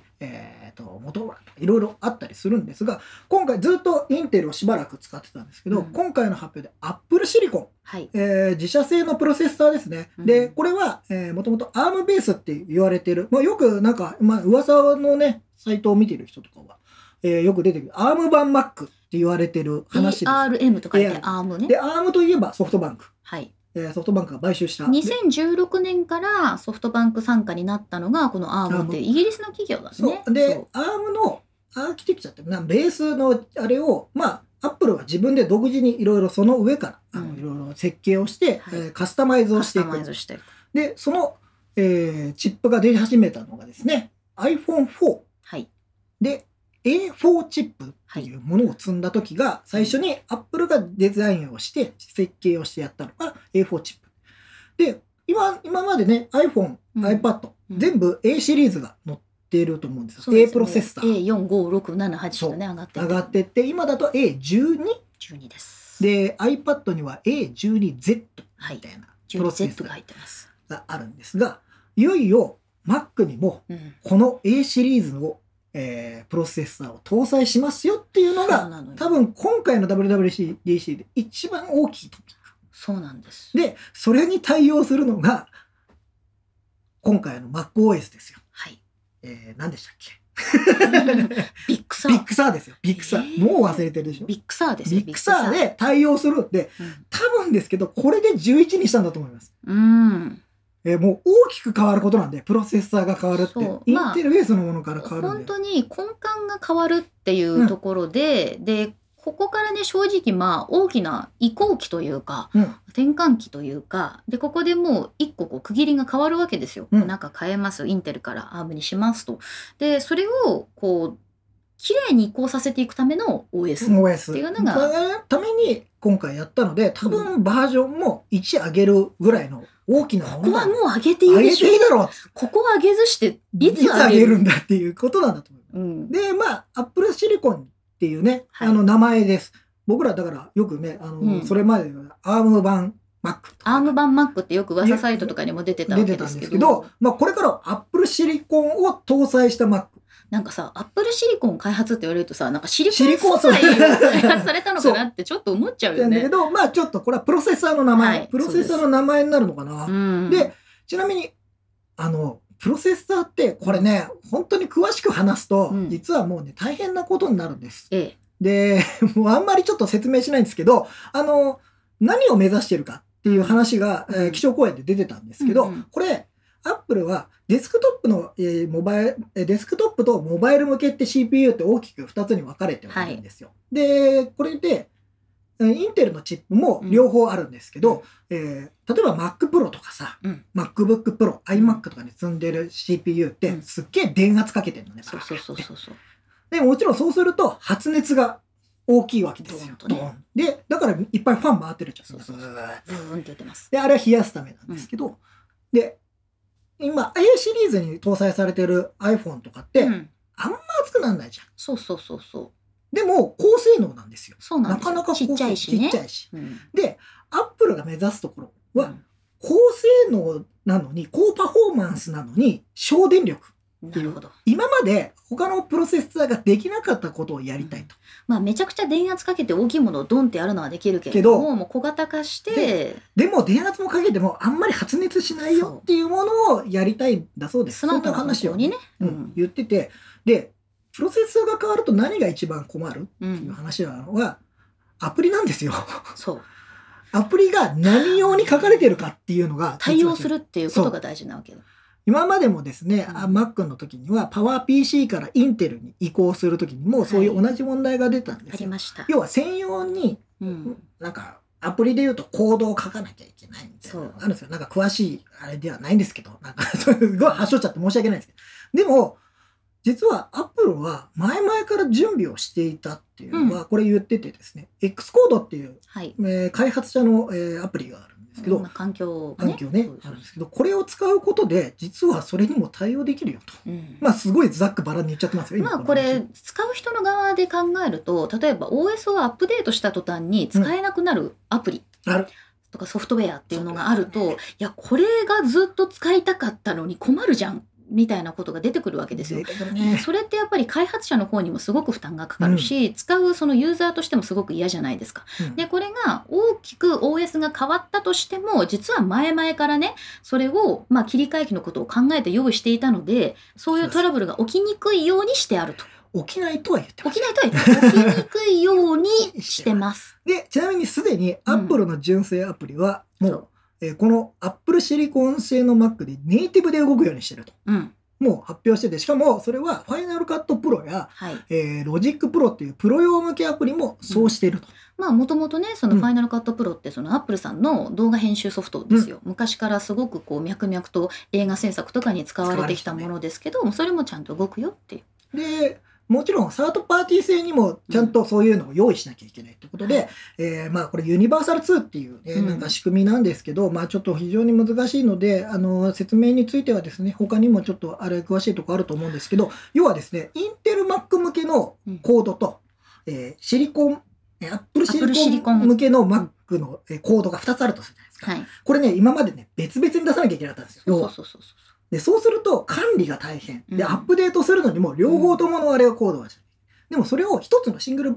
と、モトローラとかいろいろあったりするんですが、今回ずっとインテルをしばらく使ってたんですけど、うん今回の発表でアップルシリコン、はい。えー自社製のプロセッサーですね。うんで、これは、えーもともと ARM ベースって言われてる、まあ、よくなんか、まあ、噂のね、サイトを見てる人とかは、えーよく出てくる ARM 版 Mac って言われてる話です。ARM と書いて ARM ARM ね。で、ARM といえばソフトバンク。はい。えーソフトバンクが買収した。で2016年からソフトバンク参加になったのが、この ARM ってイギリスの企業だそね。う。でそ、ARM のアーキテクチャってな、ベースのあれを、まあ、アップルは自分で独自にいろいろその上から、いろいろ設計をして、はいえーカスタマイズをしていく。マイズしてる。で、その、えーチップが出始めたのがですね、iPhone4 はい。で A4 チップっていうものを積んだ時が、最初に Apple がデザインをして、設計をしてやったのが A4 チップ。で、今、今までね、iPhone、うん iPad、うん全部 A シリーズが載っていると思うんですよ。そうです A プロセッサー A45678 とね、上がって上がってって、今だと A12 12です。で iPad には A12Z はいみたいなプロセッ 12Z サーが入ってます。があるんですが、いよいよ Mac にもうん。この A シリーズの、えープロセッサーを搭載しますよっていうのが多分今回の WWDC で一番大きいトピッそうなんです。クでそれに対応するのが今回の MacOS ですよ、はい。えー、何でしたっけ？ビッグサー。ビッグサーですよ。ビッグサー、えー。もう忘れてるでしょ。ビッグサーですよ。ビッグサーで対応する。って多分ですけどこれで11にしたんだと思います。うん。うん。えーもう大きく変わることなんでプロセッサーが変わるって、インまあテルフェースのものから変わるんで、本当に根幹が変わるっていうところで、で、ここからね、正直まあ大きな移行期というか、うん転換期というか、で、ここでもう一個こう区切りが変わるわけですよ。うんなんか変えます。インテルからアームにしますと。で、それをこう、綺麗に移行させていくための OS。OS っていうのがそのために今回やったので多分バージョンも1上げるぐらいの大きなここはもう上げていい上げでしょていいだろうここは上げずして、いいつつ上げるんだっていうことなんだと思う。うん。で、まあ、アップルシリコンっていうね、はいあの名前です。僕らだからよくね、あの、うんそれまではアーム版 Mac とかアーム版 Mac ってよく噂サイトとかにも出てたわ出てたんけですけどですけど、まあこれからはアップルシリコンを搭載した Mac。なんかさ、アップルシリコン開発って言われるとさ、なんかシリコンン素材を開発されたのかなってちょっと思っちゃうよね。だけど、まあちょっとこれはプロセッサーの名前、はいプロセッサーの名前になるのかな。うん、で、ちなみに、あの、プロセッサーって、これね、本当に詳しく話すと、うん。実はもうね、大変なことになるんです。ええ、で、もうあんまりちょっと説明しないんですけど、あの、何を目指してるかっていう話が、えー気象公演で出てたんですけど、うんうん。これ、アップルはデスクトップの、えーモバイル、えーデスクトップとモバイル向けって CPU って大きく2つに分かれてはいるんですよ。で、これで、えーインテルのチップも両方あるんですけど、えー例えば Mac Pro とかさ、うん MacBook Pro、iMac とかに積んでる CPU ってうんすっげえ電圧かけてるのね。そうそうそうそうそう。で、もちろんそうすると発熱が大きいわけですよ。ねで、だからいっぱいファン回ってるじゃん。そうそうブーブーンって言ってます。で、あれは冷やすためなんですけど、で、今、A シリーズに搭載されてる iPhone とかって、うん、あんま熱くならないじゃん。そうそうそうそう。でも、高性能なんですよ。そうなんですよなかなか高ちっちゃいしね。ちっちゃいし。うんで、アップルが目指すところは、うん高性能なのに、高パフォーマンスなのに、省電力。なるほど。今まで他のプロセッサーができなかったことをやりたいと。まあめちゃくちゃ電圧かけて大きいものをドンってやるのはできるけれども、う小型化して、でも電圧もかけてもあんまり発熱しないよっていうものをやりたいんだそうです。スマートなそんな話をね。ううんん言ってて、で、プロセッサーが変わると何が一番困る？うっていうん話なのは、アプリなんですよ。そう。アプリが何用に書かれてるかっていうのが対応するっていうことが大事なわけだ。今までもですね、あうん Mac の時には PowerPC からインテルに移行する時にもそういう同じ問題が出たんであすよ。りました。要は専用にうん。なんかアプリで言うとコードを書かなきゃいけないみたいなのがあるんですよ。なんか詳しいあれではないんですけど、なんか すごい端折っちゃって申し訳ないんですけど。でも、実はアップルは前々から準備をしていたっていうのは、これ言っててですね、X コードっていう、はい。えー開発者の、えーアプリがあるんですけど、まあ環境がね。環境ねあるんですけど、これを使うことで、実はそれにも対応できるよと。うん。まあ、すごいざっくばらんに言っちゃってますよ、今まあこれ使う人の側で考えると例えば OS をアップデートした途端に使えなくなるアプリある。とかソフトウェアっていうのがあるといやこれがずっと使いたかったのに困るじゃんみたいなことが出てくるわけですよ。ね。それってやっぱり開発者の方にもすごく負担がかかるし、使うそのユーザーとしてもすごく嫌じゃないですか。うん。でこれが大きく OS が変わったとしても実は前々からねそれを、まあ、切り替え機のことを考えて用意していたのでそういうトラブルが起きにくいようにしてあると。起きないとは言ってます。起きないとは言って起きにくいようにしてます。で、ちなみにすでに Apple の純正アプリは、もうえーこの Apple シリコン製の Mac でネイティブで動くようにしてると。うん。もう発表してて、しかもそれは Final Cut Pro や、はい。えー、Logic Pro っていうプロ用向けアプリもそうしていると。まあもともとねそのうん。ファイナルカットプロってそのアップルさんの動画編集ソフトですよ、昔からすごくこう脈々と映画制作とかに使われてきたものですけどもそれもちゃんと動くよっていう。で、もちろんサードパーティー製にもちゃんとそういうのを用意しなきゃいけないってことで、はい。えーまあこれユニバーサル2っていうね、うん。なんか仕組みなんですけど、まあちょっと非常に難しいので、あの、説明についてはですね、他にもちょっとあれ詳しいとこあると思うんですけど、要はですね、インテル Mac 向けのコードと、えーシリコン、えー Apple シ Apple シリリコン向けの Mac のえーコードが2つあるとするじゃないですか。はい。これね、今までね、別々に出さなきゃいけなかったんですよ。そうそうそうそで、そうすると管理が大変。で、うんアップデートするのにも両方とものあれがコードが違う。でもそれを一つのシングル、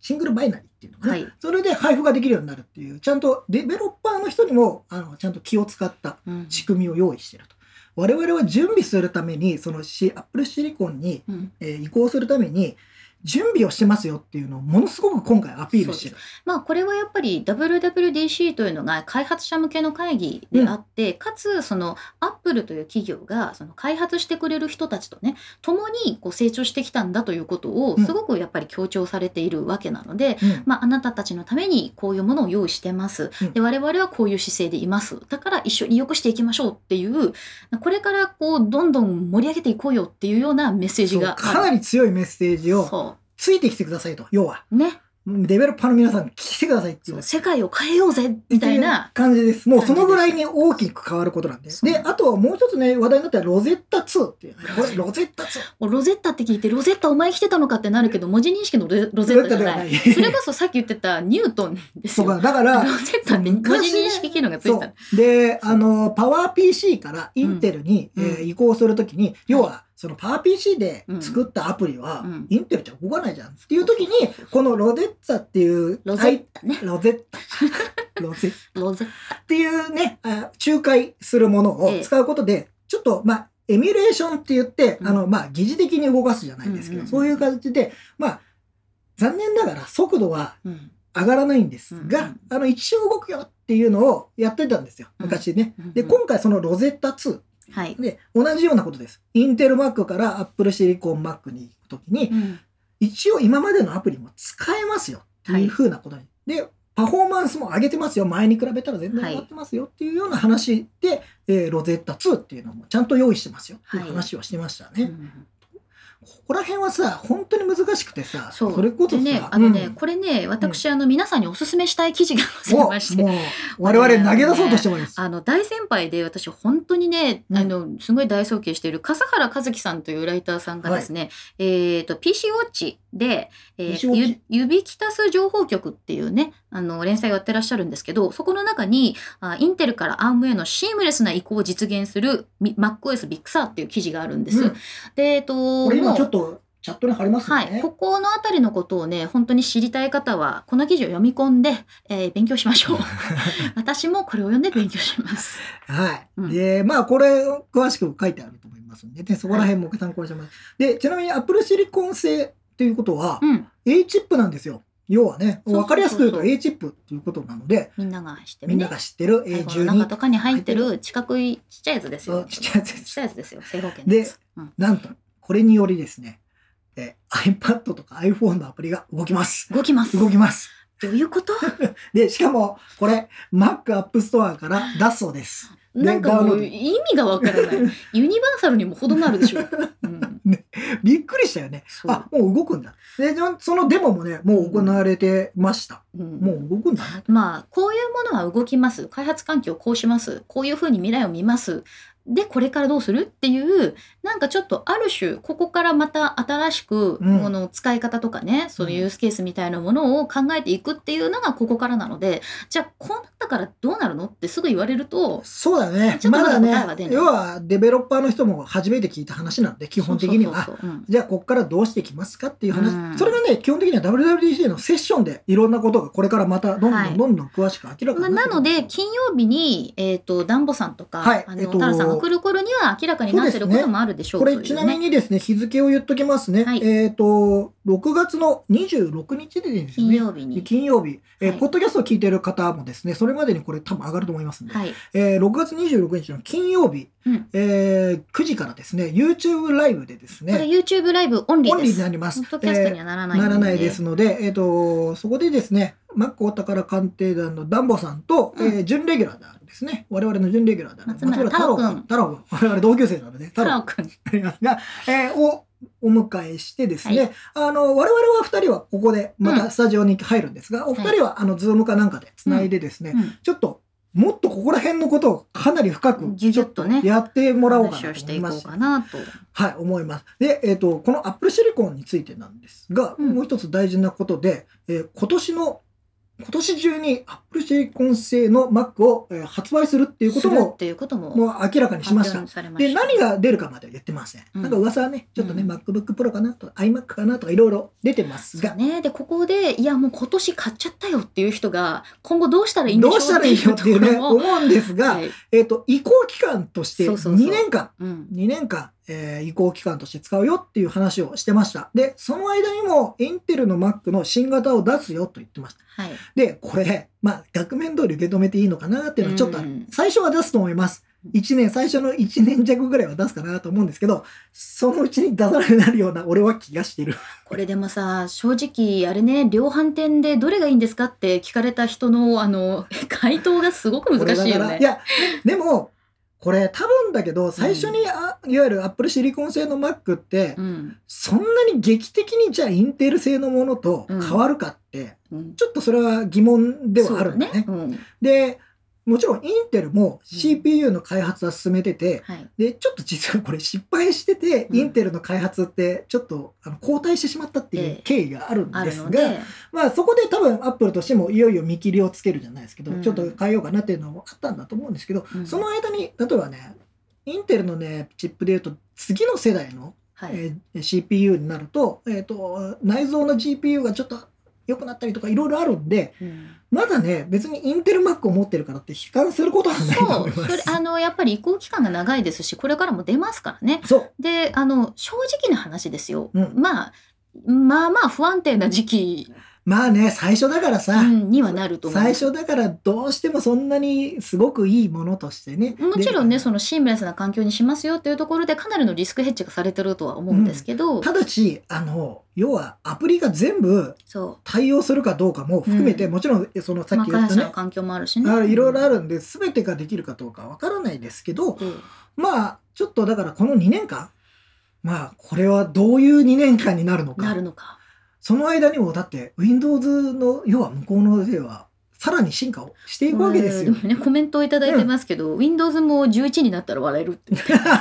シングルバイナリーっていうのかな。はいそれで配布ができるようになるっていう、ちゃんとデベロッパーの人にも、あの、ちゃんと気を使ったう、うん仕組みを用意していると。我々は準備するために、そのシアップルシリコンに、うんえー移行するために、準備をしてますよっていうのをものすごく今回アピールしてる。まあこれはやっぱり WWDC というのが開発者向けの会議であって、かつそのアップルという企業がその開発してくれる人たちとね共にこう成長してきたんだということをうん。すごくやっぱり強調されているわけなので、うん。まあ、あなたたちのためにこういうものを用意してます。うん。で我々はこういう姿勢でいます。だから一緒に良くしていきましょうっていう。これからこうどんどん盛り上げていこうよっていうようなメッセージがかなり強いメッセージをそついてきてくださいと。要は、うねデベロッパーの皆さん来てくださいっていう。世界を変えようぜみたいな感じです。もうそのぐらいに大きく変わることなんで。そうで、あとはもう一つね、話題になったロゼッタ2っていうね。これ、ロゼッタ2。もうロゼッタって聞いてロゼッタお前来てたのかってなるけど文字認識のロゼッタじゃないい。それこそさっき言ってたニュートンですよそうか、だから、ロゼッタって文字認識機能がついてた。で、あの、パワー PC からインテルに、うんえー移行するときに、要は、そのパワー PC で作ったアプリは、うん。インテルじゃ動かないじゃんっていうときに、このロゼッタっていう、ロゼッタね。ロゼッタ。ロゼッタ。ロゼッっていうね、あ仲介するものを使うことで、ちょっと、まあ、エミュレーションって言って、うん。あの、まあ、疑似的に動かすじゃないですけど、そういう感じで、まあ、残念ながら速度は上がらないんですが、あの、一瞬動くよっていうのをやってたんですよ、昔ね。うんで、今回そのロゼッタ2はい、で、同じようなことです。インテル Mac から Apple Silicon Mac に行くときに、うん一応今までのアプリも使えますよっていう風なことに。で、パフォーマンスも上げてますよ。前に比べたら全然上がってますよっていうような話で、えーロゼッタ2っていうのもちゃんと用意してますよっていう話をしてましたね。うんここら辺はさ、本当に難しくてさ、そう。れこそねあのね、うん。これね私、あの皆さんにおすすめしたい記事がございましてもう、我々投げ出そうとしてもいいです。あの大先輩で私本当にね、うん。あのすごい大尊敬している笠原和樹さんというライターさんがですね、えっ、と PC ウォッチで、えー、ゆ指きたす情報局っていうねあの連載をやってらっしゃるんですけどそこの中にあインテルから ARM へのシームレスな移行を実現するみ MacOS Big Sur っていう記事があるんです。うんでえっ、とこれ今ちょっとチャットに貼りますよはね。い、ここのあたりのことをね本当に知りたい方はこの記事を読み込んで、えー勉強しましょう 私もこれを読んで勉強しますはい。うんで、まあ、これ、詳しく書いてあると思いますんで、ね、そこら辺も参考にしてます。で、ちなみに Apple Silicon 製っていうことは、うん。A チップなんですよ。要はね、わかりやすく言うと A チップっていうことなので、みんなが知ってるみんねなが知ってる最後の中 A12 とかに入ってる四角いちっちゃいやつですよ。ちっちゃいやつです。ちっちゃいやつですよ。正方形のやつ。うん。なんと、これによりですね、えー iPad とか iPhone のアプリが動きます。動きます。動きます。どういうこと？で、しかも、これ、Mac App Store から出すそうです。なんかもう意味がわからない。ユニバーサルにも程があるでしょ、うん、びっくりしたよね。あ、もう動くんだ。で、そのデモもね、もう行われてました。うん。もう動くんだなと。まあこういうものは動きます。開発環境をこうします。こういうふうに未来を見ますでこれからどうする？っていうなんかちょっとある種ここからまた新しくうん。この使い方とかね、そういうユースケースみたいなものを考えていくっていうのがここからなのでじゃあこうなったからどうなるのってすぐ言われるとそうだね。まだね、要はデベロッパーの人も初めて聞いた話なんで、基本的には。じゃあ、こっからどうしていきますかっていう話。うん。それがね、基本的には WWDC のセッションでいろんなことがこれからまたどんどはいんどんどん詳しく明らかまあ、になってくるなので金曜日に、えー、とダンボさんとか、あのはいえっとタラさんが来る頃には明らかになってることもあるでしょうねれちなみにですね、日付を言っときますね。はいえっ、と、6月の26日でです金ね。曜日に。金曜日、えーはいポッドキャストを聞いている方もですね、それまでにこれ多分上がると思いますんで、はい、えー6月26日の金曜日、うんえー9時からですね、YouTube ライブでですこれね、YouTube ライブオンリオンリー。になります。ポッドキャストにはならないならないですので、えっ、と、そこでですね、マックお宝鑑定団のダンボさんと、うん。えー準レギュラーであるですね、我々の準レギュラーである松村太郎君。太郎君。我々同級生なので、太郎くん。ありますが、えーをお迎えしてですね、あの、我々は二人はここでまたスタジオに入るんですが、お二人はあの、ズームかなんかで繋いでですね、うん。ちょっと、もっとここら辺のことをかなり深く、ぎゅぎゅっとねやってもらおうか話なと思います。かなと。はい、思います。で、えっ、と、この Apple Silicon についてなんですが、うん。もう一つ大事なことで、えー今年の、今年中に Apple Silicon 製の Mac を、えー発売するっていうことも、っていうことももう明らかにしました。で、何が出るかまでは言ってません。うん。なんか噂はね、ちょっとね、うん。MacBook Pro かなとか、iMac かなとか、いろいろ出てますが、ね、でここでいやもう今年買っちゃったよっていう人が今後どうしたらいいんでしょうどうしたらいいよっていうね、思うんですが、はい。えっ、と、移行期間としてそうそうそう。2年間、うん。2年間、えー移行期間として使うよっていう話をしてました。で、その間にもインテルの Mac の新型を出すよと言ってました。はい。で、これ、まあ、額面通り受け止めていいのかなっていうのはちょっと最初は出すと思います。1年、最初の1年弱ぐらいは出すかなと思うんですけど、そのうちに出さなくなるような俺は気がしてる。これでもさ、正直、あれね、量販店でどれがいいんですかって聞かれた人の、あの、回答がすごく難しいよねい。や、でも、これ多分だけど、最初に、あいわゆる Apple シリコン製の Mac って、うん。そんなに劇的にじゃあインテル製のものと変わるかって、うん。ちょっとそれは疑問ではあるんだね。そううん。で、もちろんインテルも CPU の開発は進めてて、はい。で、ちょっと実はこれ失敗してて、うん。インテルの開発ってちょっとあの後退してしまったっていええ。う経緯があるんあですが、るので、まあそこで多分アップルとしてもいよいよ見切りをつけるじゃないですけど、うん。ちょっと変えようかなっていうのもあったんだと思うんですけど、うん。その間に、例えばね、インテルのね、チップで言うと次の世代の、はい。えー CPU になると、えっ、と、内蔵の GPU がちょっと良くなったりとかいろいろあるんで、うんまだね、別にインテル Mac を持ってるからって悲観することはないとそう、思います。それ、あの、やっぱり移行期間が長いですし、これからも出ますからね。そう。で、あの、正直な話ですよ。うんまあ、まあまあ不安定な時期、まあね、最初だからさ、うんにはなると思う。最初だからどうしてもそんなにすごくいいものとしてね。もちろんね、でそのシームレスな環境にしますよっていうところでかなりのリスクヘッジがされてるとは思うんですけど、ただし、あの、要はアプリが全部そ対応するかどうかも含めて、うんもちろんそのさっき言ったね、環境もあるしね。あいろいろある。るんで、全てができるかどうかわからないですけど、ええまあ、ちょっとだからこの2年間、まあ、これはどういう2年間になるのか。なるのか。その間にも、だって、Windows の、要は向こうのでは、さらに進化をしていくわけですよもね、コメントをいただいてますけど、Windows も11になったら笑えるって。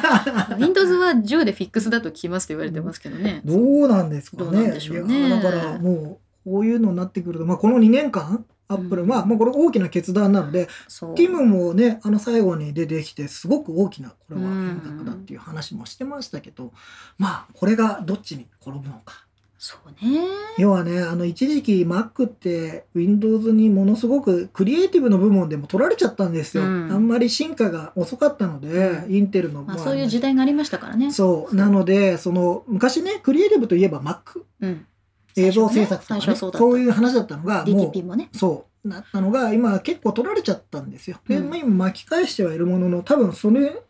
Windows は10でフィックスだと聞きますって言われてますけどね。どうなんですかね。ねだからもう、こういうのになってくると、まあ、この2年間、アップル、うんまあ、これ大きな決断なので、そう。ティムもね、あの最後に出てきて、すごく大きな、これは変革だっていう話もしてましたけど、まあ、これがどっちに転ぶのか。そうね。要はね、あの、一時期 Mac って Windows にものすごくクリエイティブの部門でも取られちゃったんですよ。うんあんまり進化が遅かったので、インテルの、まあ、そういう時代がありましたからね。そう。なので、その、昔ね、クリエイティブといえば Mac。うん。映像制作とか、ね最初はそういう話だったのが、も DTP もね。う、そう、なったのが、今結構取られちゃったんですよ。で、うんまあ今巻き返してはいるものの、多分それ、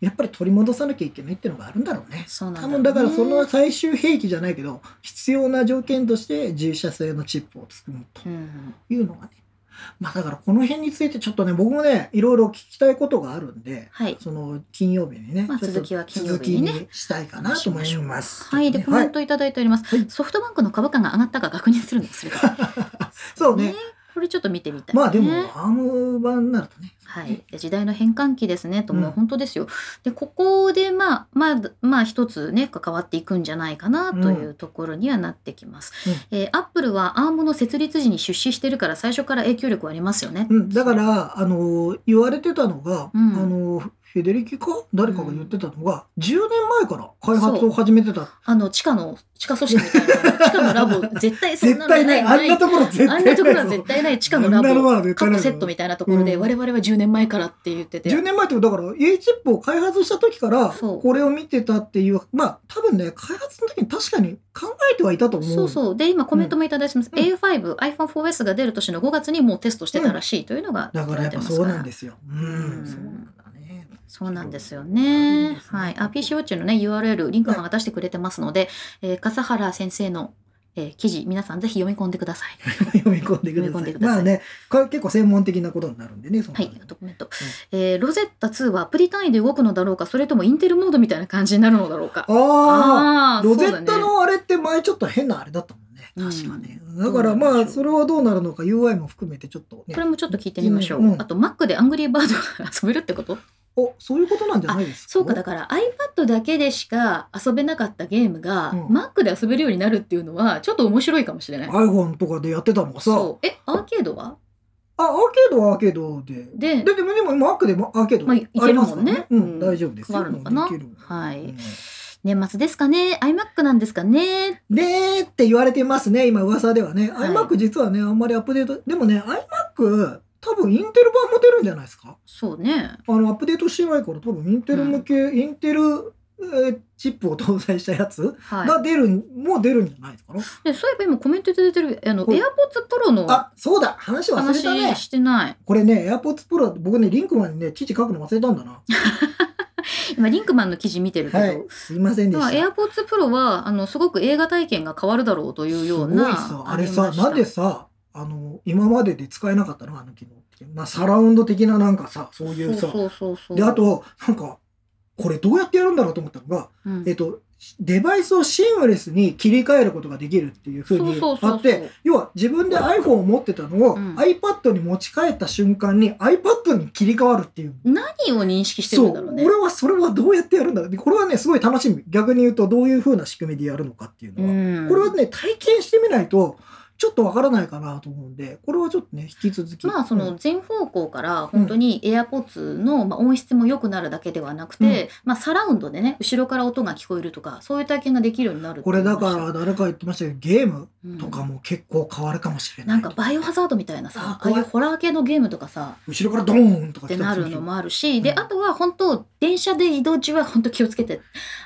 やっぱり取り戻さなきゃいけないっていうのがあるんだろうね。そうなんだ多分だからそのね最終兵器じゃないけど、必要な条件として自社製のチップを作るとうん。いうのがね。まあだからこの辺についてちょっとね、僕もね、いろいろ聞きたいことがあるんで、はい。その金曜日にね、まあ続きは金曜日にねしたいかなと思います。はい。で、コメントいただいております。はいソフトバンクの株価が上がったか確認するの忘れた。そうね。これちょっと見てみたい、ね。まあでも、アーム版になるとね。はい、で時代の変換期ですねと、うんもう本当ですよ。でここでまあまあまあ一つね関わっていくんじゃないかなというところにはなってきます。えーアップルはアームの設立時に出資してるから最初から影響力はありますよね。うん、だから、あの、言われてたのが、うんあの、フェデリキか誰かが言ってたのが、10年前から開発を始めてた。あの地下の地下組織みたいな地下のラボ 絶対そんなのない。あんなところ絶対ない。あんなところは絶対ない。地下のラボ過去セットみたいなところで、うん。我々は10年前からって言ってて。10年前ってだから A チップを開発した時からこれを見てたっていうまあ多分ね開発の時に確かに考えてはいたと思う。そうそう。で今コメントもいただいてます、うん。A5、iPhone4S が出る年の5月にもうテストしてたらしいというのがだからやっぱそうなんですすよ。うん、うんそうなんですよね。はい。あ PC ウォッチのね URL リンクマンが出してくれてますので、えー笠原先生の、えー記事皆さんぜひ 読み込んでください。読み込んでください。さい。まあねこれ結構専門的なことになるんでねはい。ドキュメント、えーロゼッタ2はアプリ単位で動くのだろうかそれともインテルモードみたいな感じになるのだろうか。ああロゼッタのあれって前ちょっと変なあれだったもんね。確かね、だからまあそれはどうなるのか UI も含めてちょっとね。これもちょっと聞いてみましょう、うん。あと Mac でアングリーバードが遊べるってこと？おそういうことなんじゃないですか？そうかだから iPad だけでしか遊べなかったゲームが、うん。Mac で遊べるようになるっていうのはちょっと面白いかもしれない。iPhone とかでやってたのがさ。そう。えアーケードは？あ、アーケードはアーケードで。でで、でも、でも今、アークでもアーケードまあいけるありますからもんね。ううん。ん、大丈夫ですよ。あるのかな？はい。うん。年末ですかね？iMac なんですかね？でーって言われてますね、今噂ではね。はい。iMac 実はね、あんまりアップデート、でもね、iMac、多分インテル版も出るんじゃないですか？そうねあの、アップデートしてないから、多分インテル向け、インテルえーチップを搭載したやつはい。が出る、もう出るんじゃないですか？ね。でそういえば今コメントいただいてるあの AirPods Pro のあ、そうだ話忘れたね話。してない。これね、AirPods Pro、僕ね、リンクマンにね、記事書くの忘れたんだな。今リンクマンの記事見てるけど。はい。すいませんでまあ、した。AirPods Pro はあのすごく映画体験が変わるだろうというようなすごいさ、あれさ、なんでさ、あの、今までで使えなかったのあの機能って。まあ、サラウンド的ななんかさ、そういうさ。そうそうそうそうで、あと、なんか、これどうやってやるんだろうと思ったのが、うんえっと、デバイスをシームレスに切り替えることができるっていうふうにあって、要は自分で iPhone を持ってたのを、うん iPad に持ち帰った瞬間に iPad に切り替わるっていう。何を認識してるんだろうねそう。俺はそれはどうやってやるんだろうでこれはね、すごい楽しみ。逆に言うと、どういうふうな仕組みでやるのかっていうのは。うんこれはね、体験してみないと、ちょっとわからないかなと思うんで、これはちょっとね、引き続き。まあそうの全方向から本当に AirPods のまあ音質も良くなるだけではなくて、まあサラウンドでね後ろから音が聞こえるとかそういう体験ができるようになるこれだから誰か言ってましたけど、ゲームうん。とかも結構変わるかもしれな。ないんかバイオハザードみたいなさあああいうホラー系のゲームとかさ後ろからドーンとかってなるのもあるし、でうん。あとは本当電車で移動中は本当気をつけて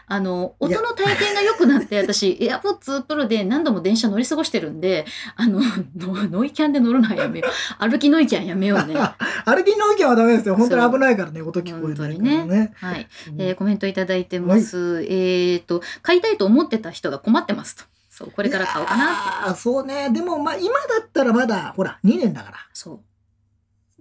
あの音の体験が良くなって私 AirPods Pro で何度も電車乗り過ごしてるんであの ノノイキャンで乗るのはやめよう。歩きノイキャンやめようね。は 歩きの意見はダメですよ。本当に危ないからね、音聞こえないからね。い、えーコメントいただいてます、えっ、と買いたいと思ってた人が困ってますと。そうこれから買おうかなああ、そうね。でもまあ今だったらまだ、ほら、2年だから。そう。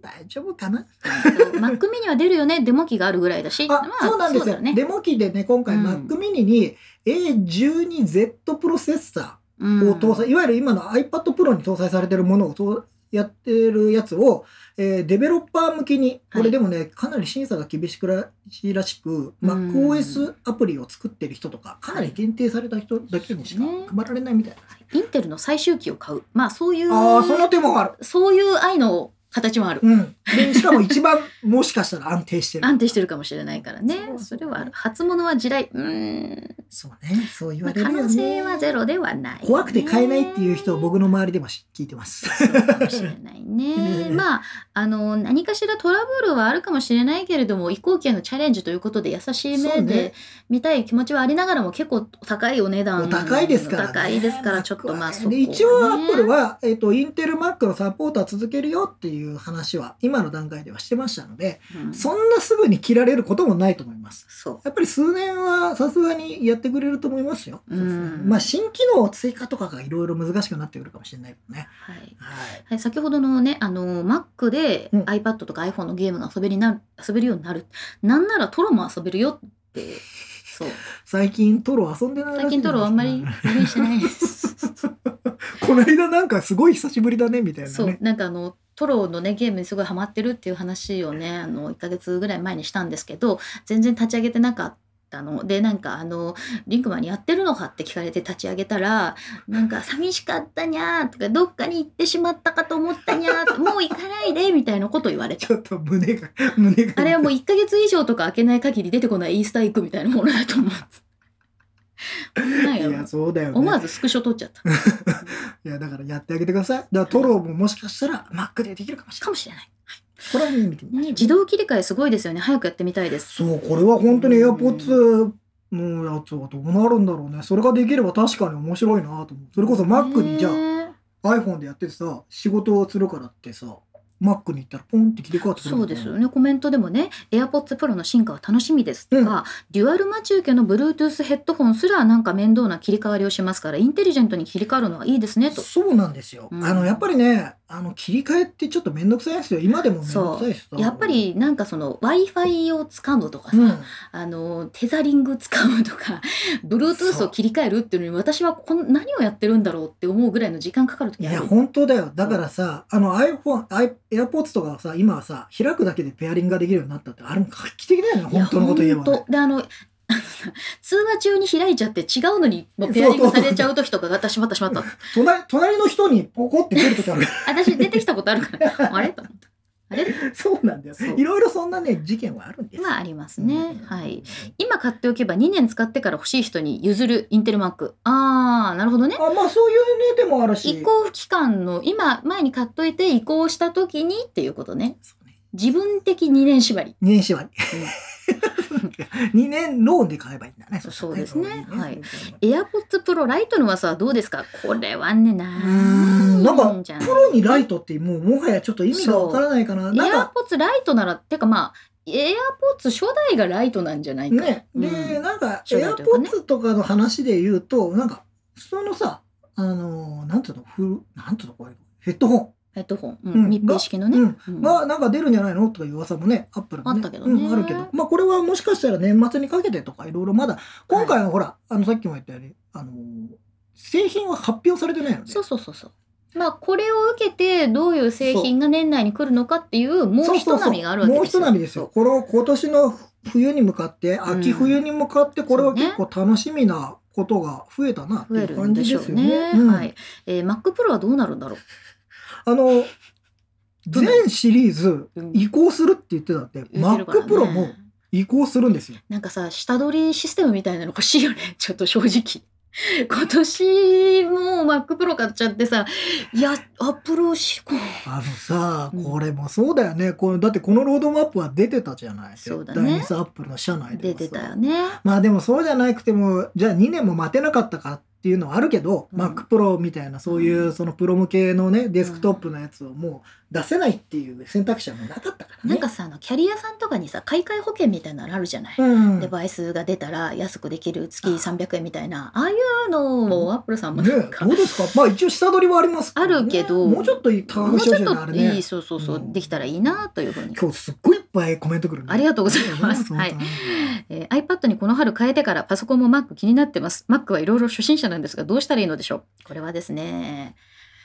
大丈夫かな？えっと Mac mini は出るよね。デモ機があるぐらいだし。あ、そうなんですよ。ね。デモ機でね、今回うん。Mac mini に A12Z プロセッサうんーを搭載、いわゆる今の iPad Pro に搭載されてるものをとやってるやつを、えーデベロッパー向きに、これでもね、かなり審査が厳しくらしいらしく、うん。MacOS アプリを作ってる人とか、かなり限定された人だけにしかね。配られないみたいな。インテルの最終機を買う。まあそういうああ、その手もある。そういう愛の形もある。うん。で、しかも一番もしかしたら安定してる。安定してるかもしれないからね。それはある。初物は地雷。うーん。そうね。そう言われるよね。能性はゼロではない、怖くて買えないっていう人を僕の周りでもし聞いてます。そうかもしれないね。まあ、あの、何かしらトラブルはあるかもしれないけれども、移行期へのチャレンジということで優しい目で見たい気持ちはありながらも結構高いお値段。お高いですからね。高いですから、ちょっとまあ、そこはねで一応アップルは、えっ、と、インテル Mac のサポートは続けるよっていう話は、今の段階ではしてましたので、うんそんなすぐに切られることもないと思います。やっぱり数年はさすがにやってくれると思いますよ。うんまあ、新機能追加とかがいろいろ難しくなってくるかもしれないけどね。はい。はい。はい、先ほどのね、あの、Mac でうん iPad とか iPhone のゲームが遊べるなる遊べるようになる。なんならトロも遊べるよって、そう。最近トロ遊んでない最近トロあんまりプレイしてないです。この間なんかすごい久しぶりだねみたいなね。そう、なんかあの、トロのね、ゲームにすごいハマってるっていう話をね、あの、1ヶ月ぐらい前にしたんですけど、全然立ち上げてなかったの。で、なんかあの、リンクマンにやってるのかって聞かれて立ち上げたら、なんか寂しかったにゃーとか、どっかに行ってしまったかと思ったにゃーもう行かないでみたいなこと言われたち。ょっと胸が、胸が。あれはもう1ヶ月以上とか開けない限り出てこないイースターエッグみたいなものだと思う。いや、やそうだよね。思わずスクショ撮っちゃった。いや、だからやってあげてください。だからトロももしかしたら Mac でできるかもしれない。かもしれない。これは見てみましね、自動切り替えすごいですよね。早くやってみたいです。そう、これは本当に AirPods のやつはどうなるんだろうね。それができれば確かに面白いなと思う。それこそ Mac にじゃねあ iPhone でやっててさ、仕事をするからってさ、Mac に行ったらポンって切り替わってくるそうですよね。コメントでもね、AirPods Pro の進化は楽しみですとか、デュアル待ち受けの Bluetooth ヘッドホンすらなんか面倒な切り替わりをしますから、インテリジェントに切り替わるのはいいですねと。そうなんですよ。うんあの、やっぱりね、あの、切り替えってちょっとめんどくさいですよ。今でもめんどくさいですよやっぱ、りなんかその Wi-Fi を使うとかさ、うん。あのテザリング使うとか Bluetooth を切り替えるっていうのに私はこの何をやってるんだろうって思うぐらいの時間かかるいや、時ある。本当だよ。だからさ、あの iPhone、I- AirPods とかはさ、今はさ、開くだけでペアリングができるようになったって、あれも画期的だよね。いや本当のこと言えば、ね。本当であの 通話中に開いちゃって違うのにもうペアリングされちゃう時とかが私しまったしまった。隣、隣の人にポコって出るときある。私出てきたことあるから。あれ？と思ったあれ？そうなんだよ。そう。いろいろそんなね、事件はあるんですよ。まあありますね、うん。はい。今買っておけば2年使ってから欲しい人に譲るインテルマック。ああなるほどね。あまあそういうね、でもあるし。移行期間の今前に買っといて移行した時にっていうことね。ね。自分的2年縛り。年縛り。2年ローンで買えばいいんだね。そうですね。はい。そういうのね AirPods Pro ライトのはさどうですか？これはねなんなんかプロにライトってもうもはやちょっと意味がわからないかな。なんか AirPods ライトならてかまあ AirPods 初代がライトなんじゃないか。ね、で、うん。なんか初代というかね。AirPods とかの話で言うと、なんか普通のさ、あのーなんていうの、ふなんていうの？これ、ヘッドホン。ヘッドホン、ううんん、密閉式のね、うんうんがなんか出るんじゃないの？とかいう噂もね、アップルもね。あったけどねうん、あるけど。まあこれはもしかしたら年末にかけてとかいろいろまだ、今回はほら、あのさっきも言ったように、あのー製品は発表されてないので。そうそうそうそうまあこれを受けてどういう製品が年内に来るのかっていうもう一波があるわけもうですよ一波ですよ。この今年の冬に向かって、秋冬に向かって、これは結構楽しみなことが増えたなっていう感るんでしょじですよね。うね。うんはい。えー、Mac Pro はどうなるんだろう？あの、全シリーズうん移行するって言ってたって、言ってるから Mac Pro も移行するんですよ。なんかさ、下取りシステムみたいなの欲しいよね。ちょっと正直。今年もう Mac Pro 買っちゃってさ、いや、アップルしこう。あのさ、うんこれもそうだよね。これだってこのロードマップは出てたじゃない。そうだねアップルの社内で出てたよね。まあでもそうじゃなくても、じゃあ2年も待てなかったかっていうのはあるけど、うん。Mac Pro みたいなそういううん。そのプロ向けのね、デスクトップのやつをもう出せないっていう選択肢はもうなかったからね。なんかさ、あの、キャリアさんとかにさ、買い替え保険みたいなのあるじゃない？うん。デバイスが出たら安くできる月300円みたいな、ああいうのをアップルさんもねどうですか？まあ一応下取りはありますね。あるけどもうちょっといい高くしてほしいなあれね。といい、そうそうそう、うんできたらいいなというふうに。今日すっごいいっぱいコメントくるね。ありがとうございます。はい。えー iPad にこの春変えてからパソコンも Mac 気になってます。Mac はいろいろ初心者なんですがどうしたらいいのでしょう？これはですね、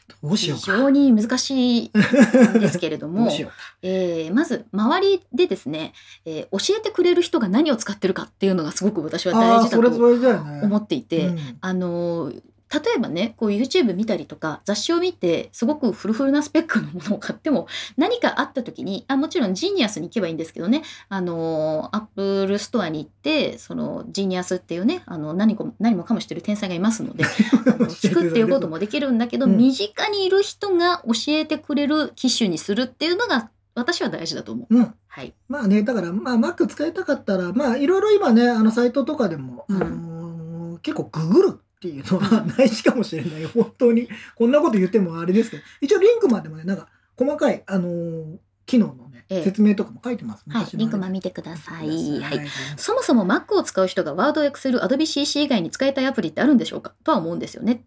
非どうしようか。常に難しいんですけれど どもう、しようえーまず周りでですね、えー教えてくれる人が何を使ってるかっていうのがすごく私は大事だと思っていて、うん。あのー例えばねこう YouTube 見たりとか雑誌を見てすごくフルフルなスペックのものを買っても 何かあった時にあもちろんジーニアスに行けばいいんですけどね。あのアップルストアに行ってそのジーニアスっていうねあの何も何もかもしてる天才がいますので 聞くっていうこともできるんだけど、うん。身近にいる人が教えてくれる機種にするっていうのが私は大事だと思う。うん。はい、まあねだからまあ Mac 使いたかったらまあいろいろ今ねあのサイトとかでも、うん。あのー結構ググるっていうのはないしかもしれない 本当に。こんなこと言ってもあれですけど。一応リンクマンでもねなんか細かいあのー機能のね、ええ。説明とかも書いてます、はい。リンクマン見てください。はい。はい。そもそも Mac を使う人が Word、Excel、Adobe CC 以外に使いたいアプリってあるんでしょうか？とは思うんですよね。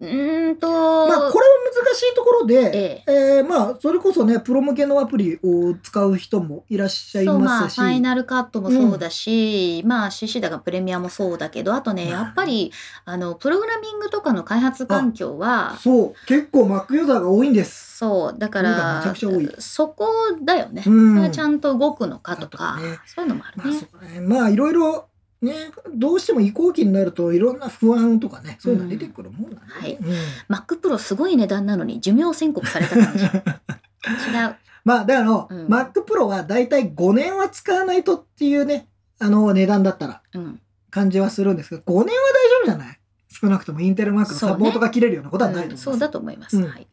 うーんと、まあこれは難しいところで、ええ。えーまあそれこそねプロ向けのアプリを使う人もいらっしゃいまあますし、ファイナルカットもそうだし、まあ CC だがプレミアもそうだけどあとねまあやっぱりあのプログラミングとかの開発環境はそう。結構 Mac ユーザーが多いんです。そう。だからそこだよね、うん。ちゃんと動くのかとかね。そういうのもあまあるねまあいろいろねどうしても移行期になるといろんな不安とかねそういうの出てくるもんなんで、はい。うん。Mac Pro すごい値段なのに寿命宣告された感じ。違う。まあだからの、うん。Mac Pro はだいたい5年は使わないとっていうねあの値段だったらうん。感じはするんですけど5年は大丈夫じゃない？少なくともインテル Mac のサポートが切れるようなことはないと思います。うん。そうだと思います、うん。はい。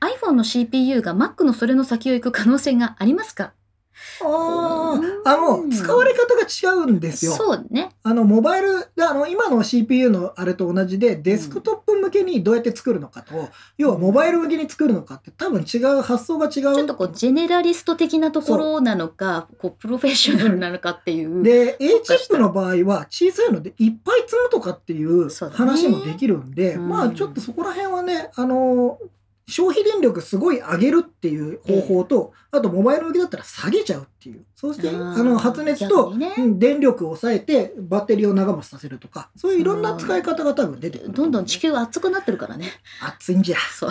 iPhone の CPU が Mac のそれの先を行く可能性がありますか？あうんあ、あの、使われ方が違うんですよ。そうね。あの、モバイルで、あの、今の CPU のあれと同じで、デスクトップ向けにどうやって作るのかと、要はモバイル向けに作るのかって多分違う、発想が違う。ちょっとこうジェネラリスト的なところなのか、こうプロフェッショナルなのかっていう。で、A チップの場合は小さいのでいっぱい積むとかっていう話もできるんで、うんまあちょっとそこら辺はね、あの、消費電力すごい上げるっていう方法と、あとモバイル向けだったら下げちゃうっていう。そうして、あの、発熱と、電力を抑えてバッテリーを長持ちさせるとか、そういういろんな使い方が多分出てくる。どんどん地球熱くなってるからね。熱いんじゃ。そう。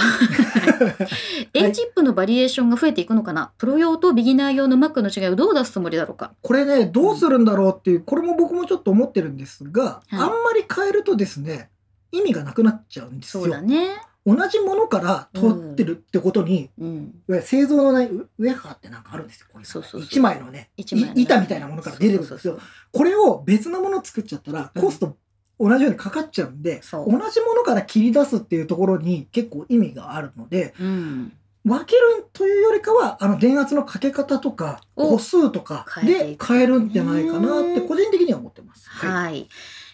A チップのバリエーションが増えていくのかな、プロ用とビギナー用の Mac の違いをどう出すつもりだろうか。これね、どうするんだろうっていう、これも僕もちょっと思ってるんですが、いあんまり変えるとですね、意味がなくなっちゃうんですよそうだ。ね。同じものから取ってるってことに、うん。いわゆる製造のね、ウウェハーってなんかあるんですよ。こういうそうそうそう一枚のね、一枚板みたいなものから出てくるんですよ。これを別のもの作っちゃったら、うんコスト同じようにかかっちゃうんで、そう同じものから切り出すっていうところに結構意味があるので、うん。分けるというよりかはあの電圧のかけ方とかお個数とかで変えるんじゃないかなって個人的には思ってます。はい。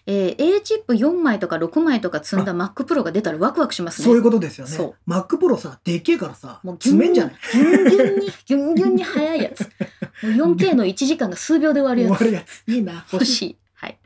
えー A チップ4枚とか6枚とか積んだ Mac Pro が出たらワクワクしますね。そういうことですよねそう。Mac Pro さ、でっけえからさもう、詰めんじゃない？ギュンギュンに、ギュンギュンに速いやつ。もう 4K の1時間が数秒で終わるやつ。終わるやつ。いいな。欲しい。はい。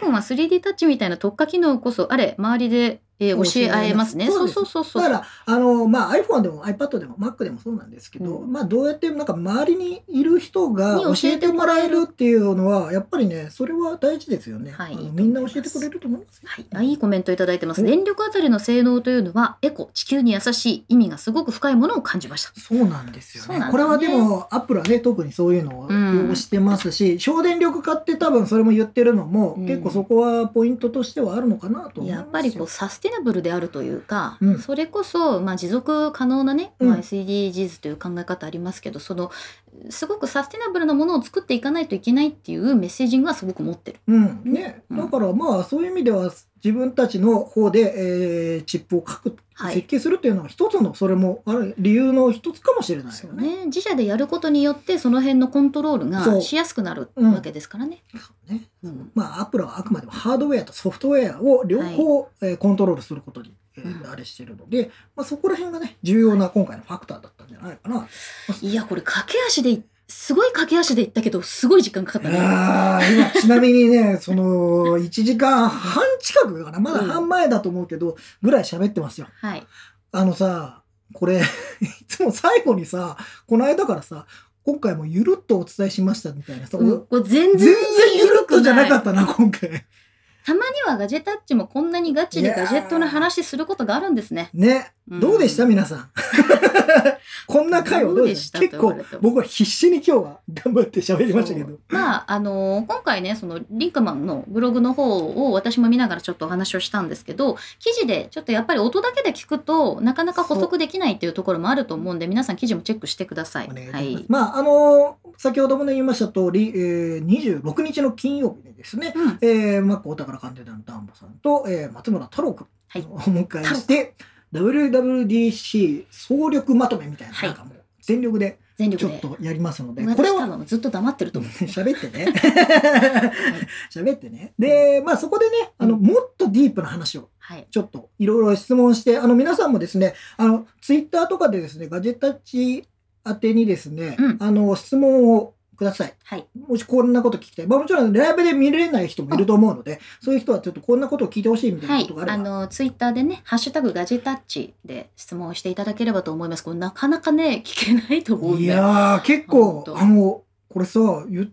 iPhone は 3D タッチみたいな特化機能こそ、あれ、周りで、えー教え合えますね。そううそうそうそう。だから、あの、まあ、iPhone でも iPad でも Mac でもそうなんですけど、うんまあ、どうやって、なんか、周りにいる人がに教教ええてもらえるっていうのは、やっぱりね、それは大事ですよね。はいみんな教えてくれると思いますよ。はい、あいいコメントいただいてます。お電力あたりの性能というのは、エコ、地球に優しい意味がすごく深いものを感じました。そうなんですよね。ねこれはでも、アップルはね、特にそういうのをうん用意してますし、省電力化って多分それも言ってるのも、うん結構そこはポイントとしてはあるのかなと思いますよ。やっぱりこうサスティナブルであるというか、うん。それこそ、まあ、持続可能なね、うん。まあ、SDGs という考え方ありますけどそのすごくサスティナブルなものを作っていかないといけないっていうメッセージングはすごく持ってる。うん。ね、うん。だからまあそういう意味では自分たちの方で、えーチップを書く、はい。設計するっていうのは一つのそれもある理由の一つかもしれないよね。ね、自社でやることによってその辺のコントロールがしやすくなるうんわけですからね。そうね。うん。まあアップルはあくまでもハードウェアとソフトウェアを両方、えーコントロールすることに、あれしてるので、まあ、そこら辺がね重要な今回のファクターだったんじゃないかな。いやこれ駆け足でいすごい駆け足でいったけどすごい時間かかったね。あー今ちなみにね その1時間半近くかなまだ半前だと思うけど、ぐらい喋ってますよ。はい。あのさ、これ、いつも最後にさ、この間からさ、今回もゆるっとお伝えしましたみたいなさ、うんこれ全全然然ゆるっとじゃなかっったな、今回。たまにはガジェタッチもこんなにガチでガジェットの話することがあるんですね。ね、うん。どうでした皆さん？こんな回はどうでした？結構僕は必死に今日は頑張って喋りましたけど。まああの今回ねそのリンクマンのブログの方を私も見ながらちょっとお話をしたんですけど記事でちょっとやっぱり音だけで聞くとなかなか補足できないっていうところもあると思うんで皆さん記事もチェックしてください。いいたはい。しまあ、あの先ほども言いました通り、えー、26日の金曜日にですね、うん。えー、マックお宝鑑定団のダンボさんと、えー、松村太郎君はいをお迎えして、WWDC 総力まとめみたいな、はいなんかもう全力で全力で。ちょっとやりますので、これは分ずっと黙ってると思う。喋ってね。喋ってね。で、まあそこでね、あの、うんもっとディープな話をはい。ちょっといろいろ質問して、あの皆さんもですね、あの、ツイッターとかでですね、ガジェタッチ宛てにですね、うんあの、質問をください。はい。もしこんなこと聞きたい。まあもちろんライブで見れない人もいると思うので、そういう人はちょっとこんなことを聞いてほしいみたいはないことがあれば。あのツイッターでね「ハッシュタグガジェタッチ」で質問をしていただければと思いますこれなかなかね聞けないと思うんでいやー、結構あの、これさ、言っ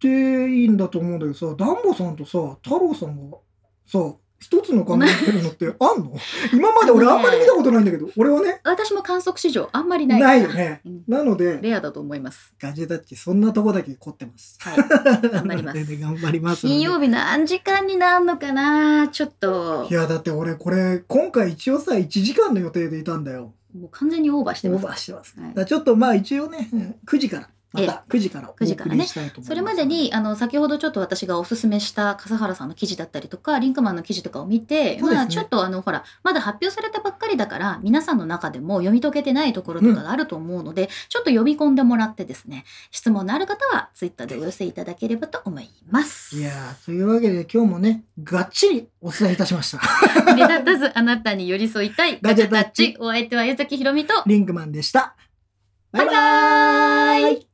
ていいんだと思うんだけどさ、ダンボさんとさ、太郎さんがさ、一つの考えてるのってあんの？今まで俺あんまり見たことないんだけど、俺はね、私も観測史上あんまりない。ないよね。うん。なので、レアだと思います。ガジェタッチ、そんなとこだけ凝ってます。はい。頑張ります。頑張ります。金曜日何時間になるのかな？ちょっと。いや、だって俺これ、今回一応さ、1時間の予定でいたんだよ。もう完全にオーバーしてオーますバーしてます。はい。ちょっとまあ一応ね、うん9時から、まえた9時からお9時からね送りしたいと思います。それまでにあの先ほどちょっと私がおすすめした笠原さんの記事だったりとかリンクマンの記事とかを見て、ねまあちょっとあのほらまだ発表されたばっかりだから皆さんの中でも読み解けてないところとかがあると思うので、ちょっと読み込んでもらってですね質問のある方はツイッターでお寄せいただければと思います。いやー、というわけで今日もね、がっちりお伝えいたしました。目立たずあなたに寄り添いたいガジェタッチお相手は矢崎ひろみとリンクマンでした。バイバイ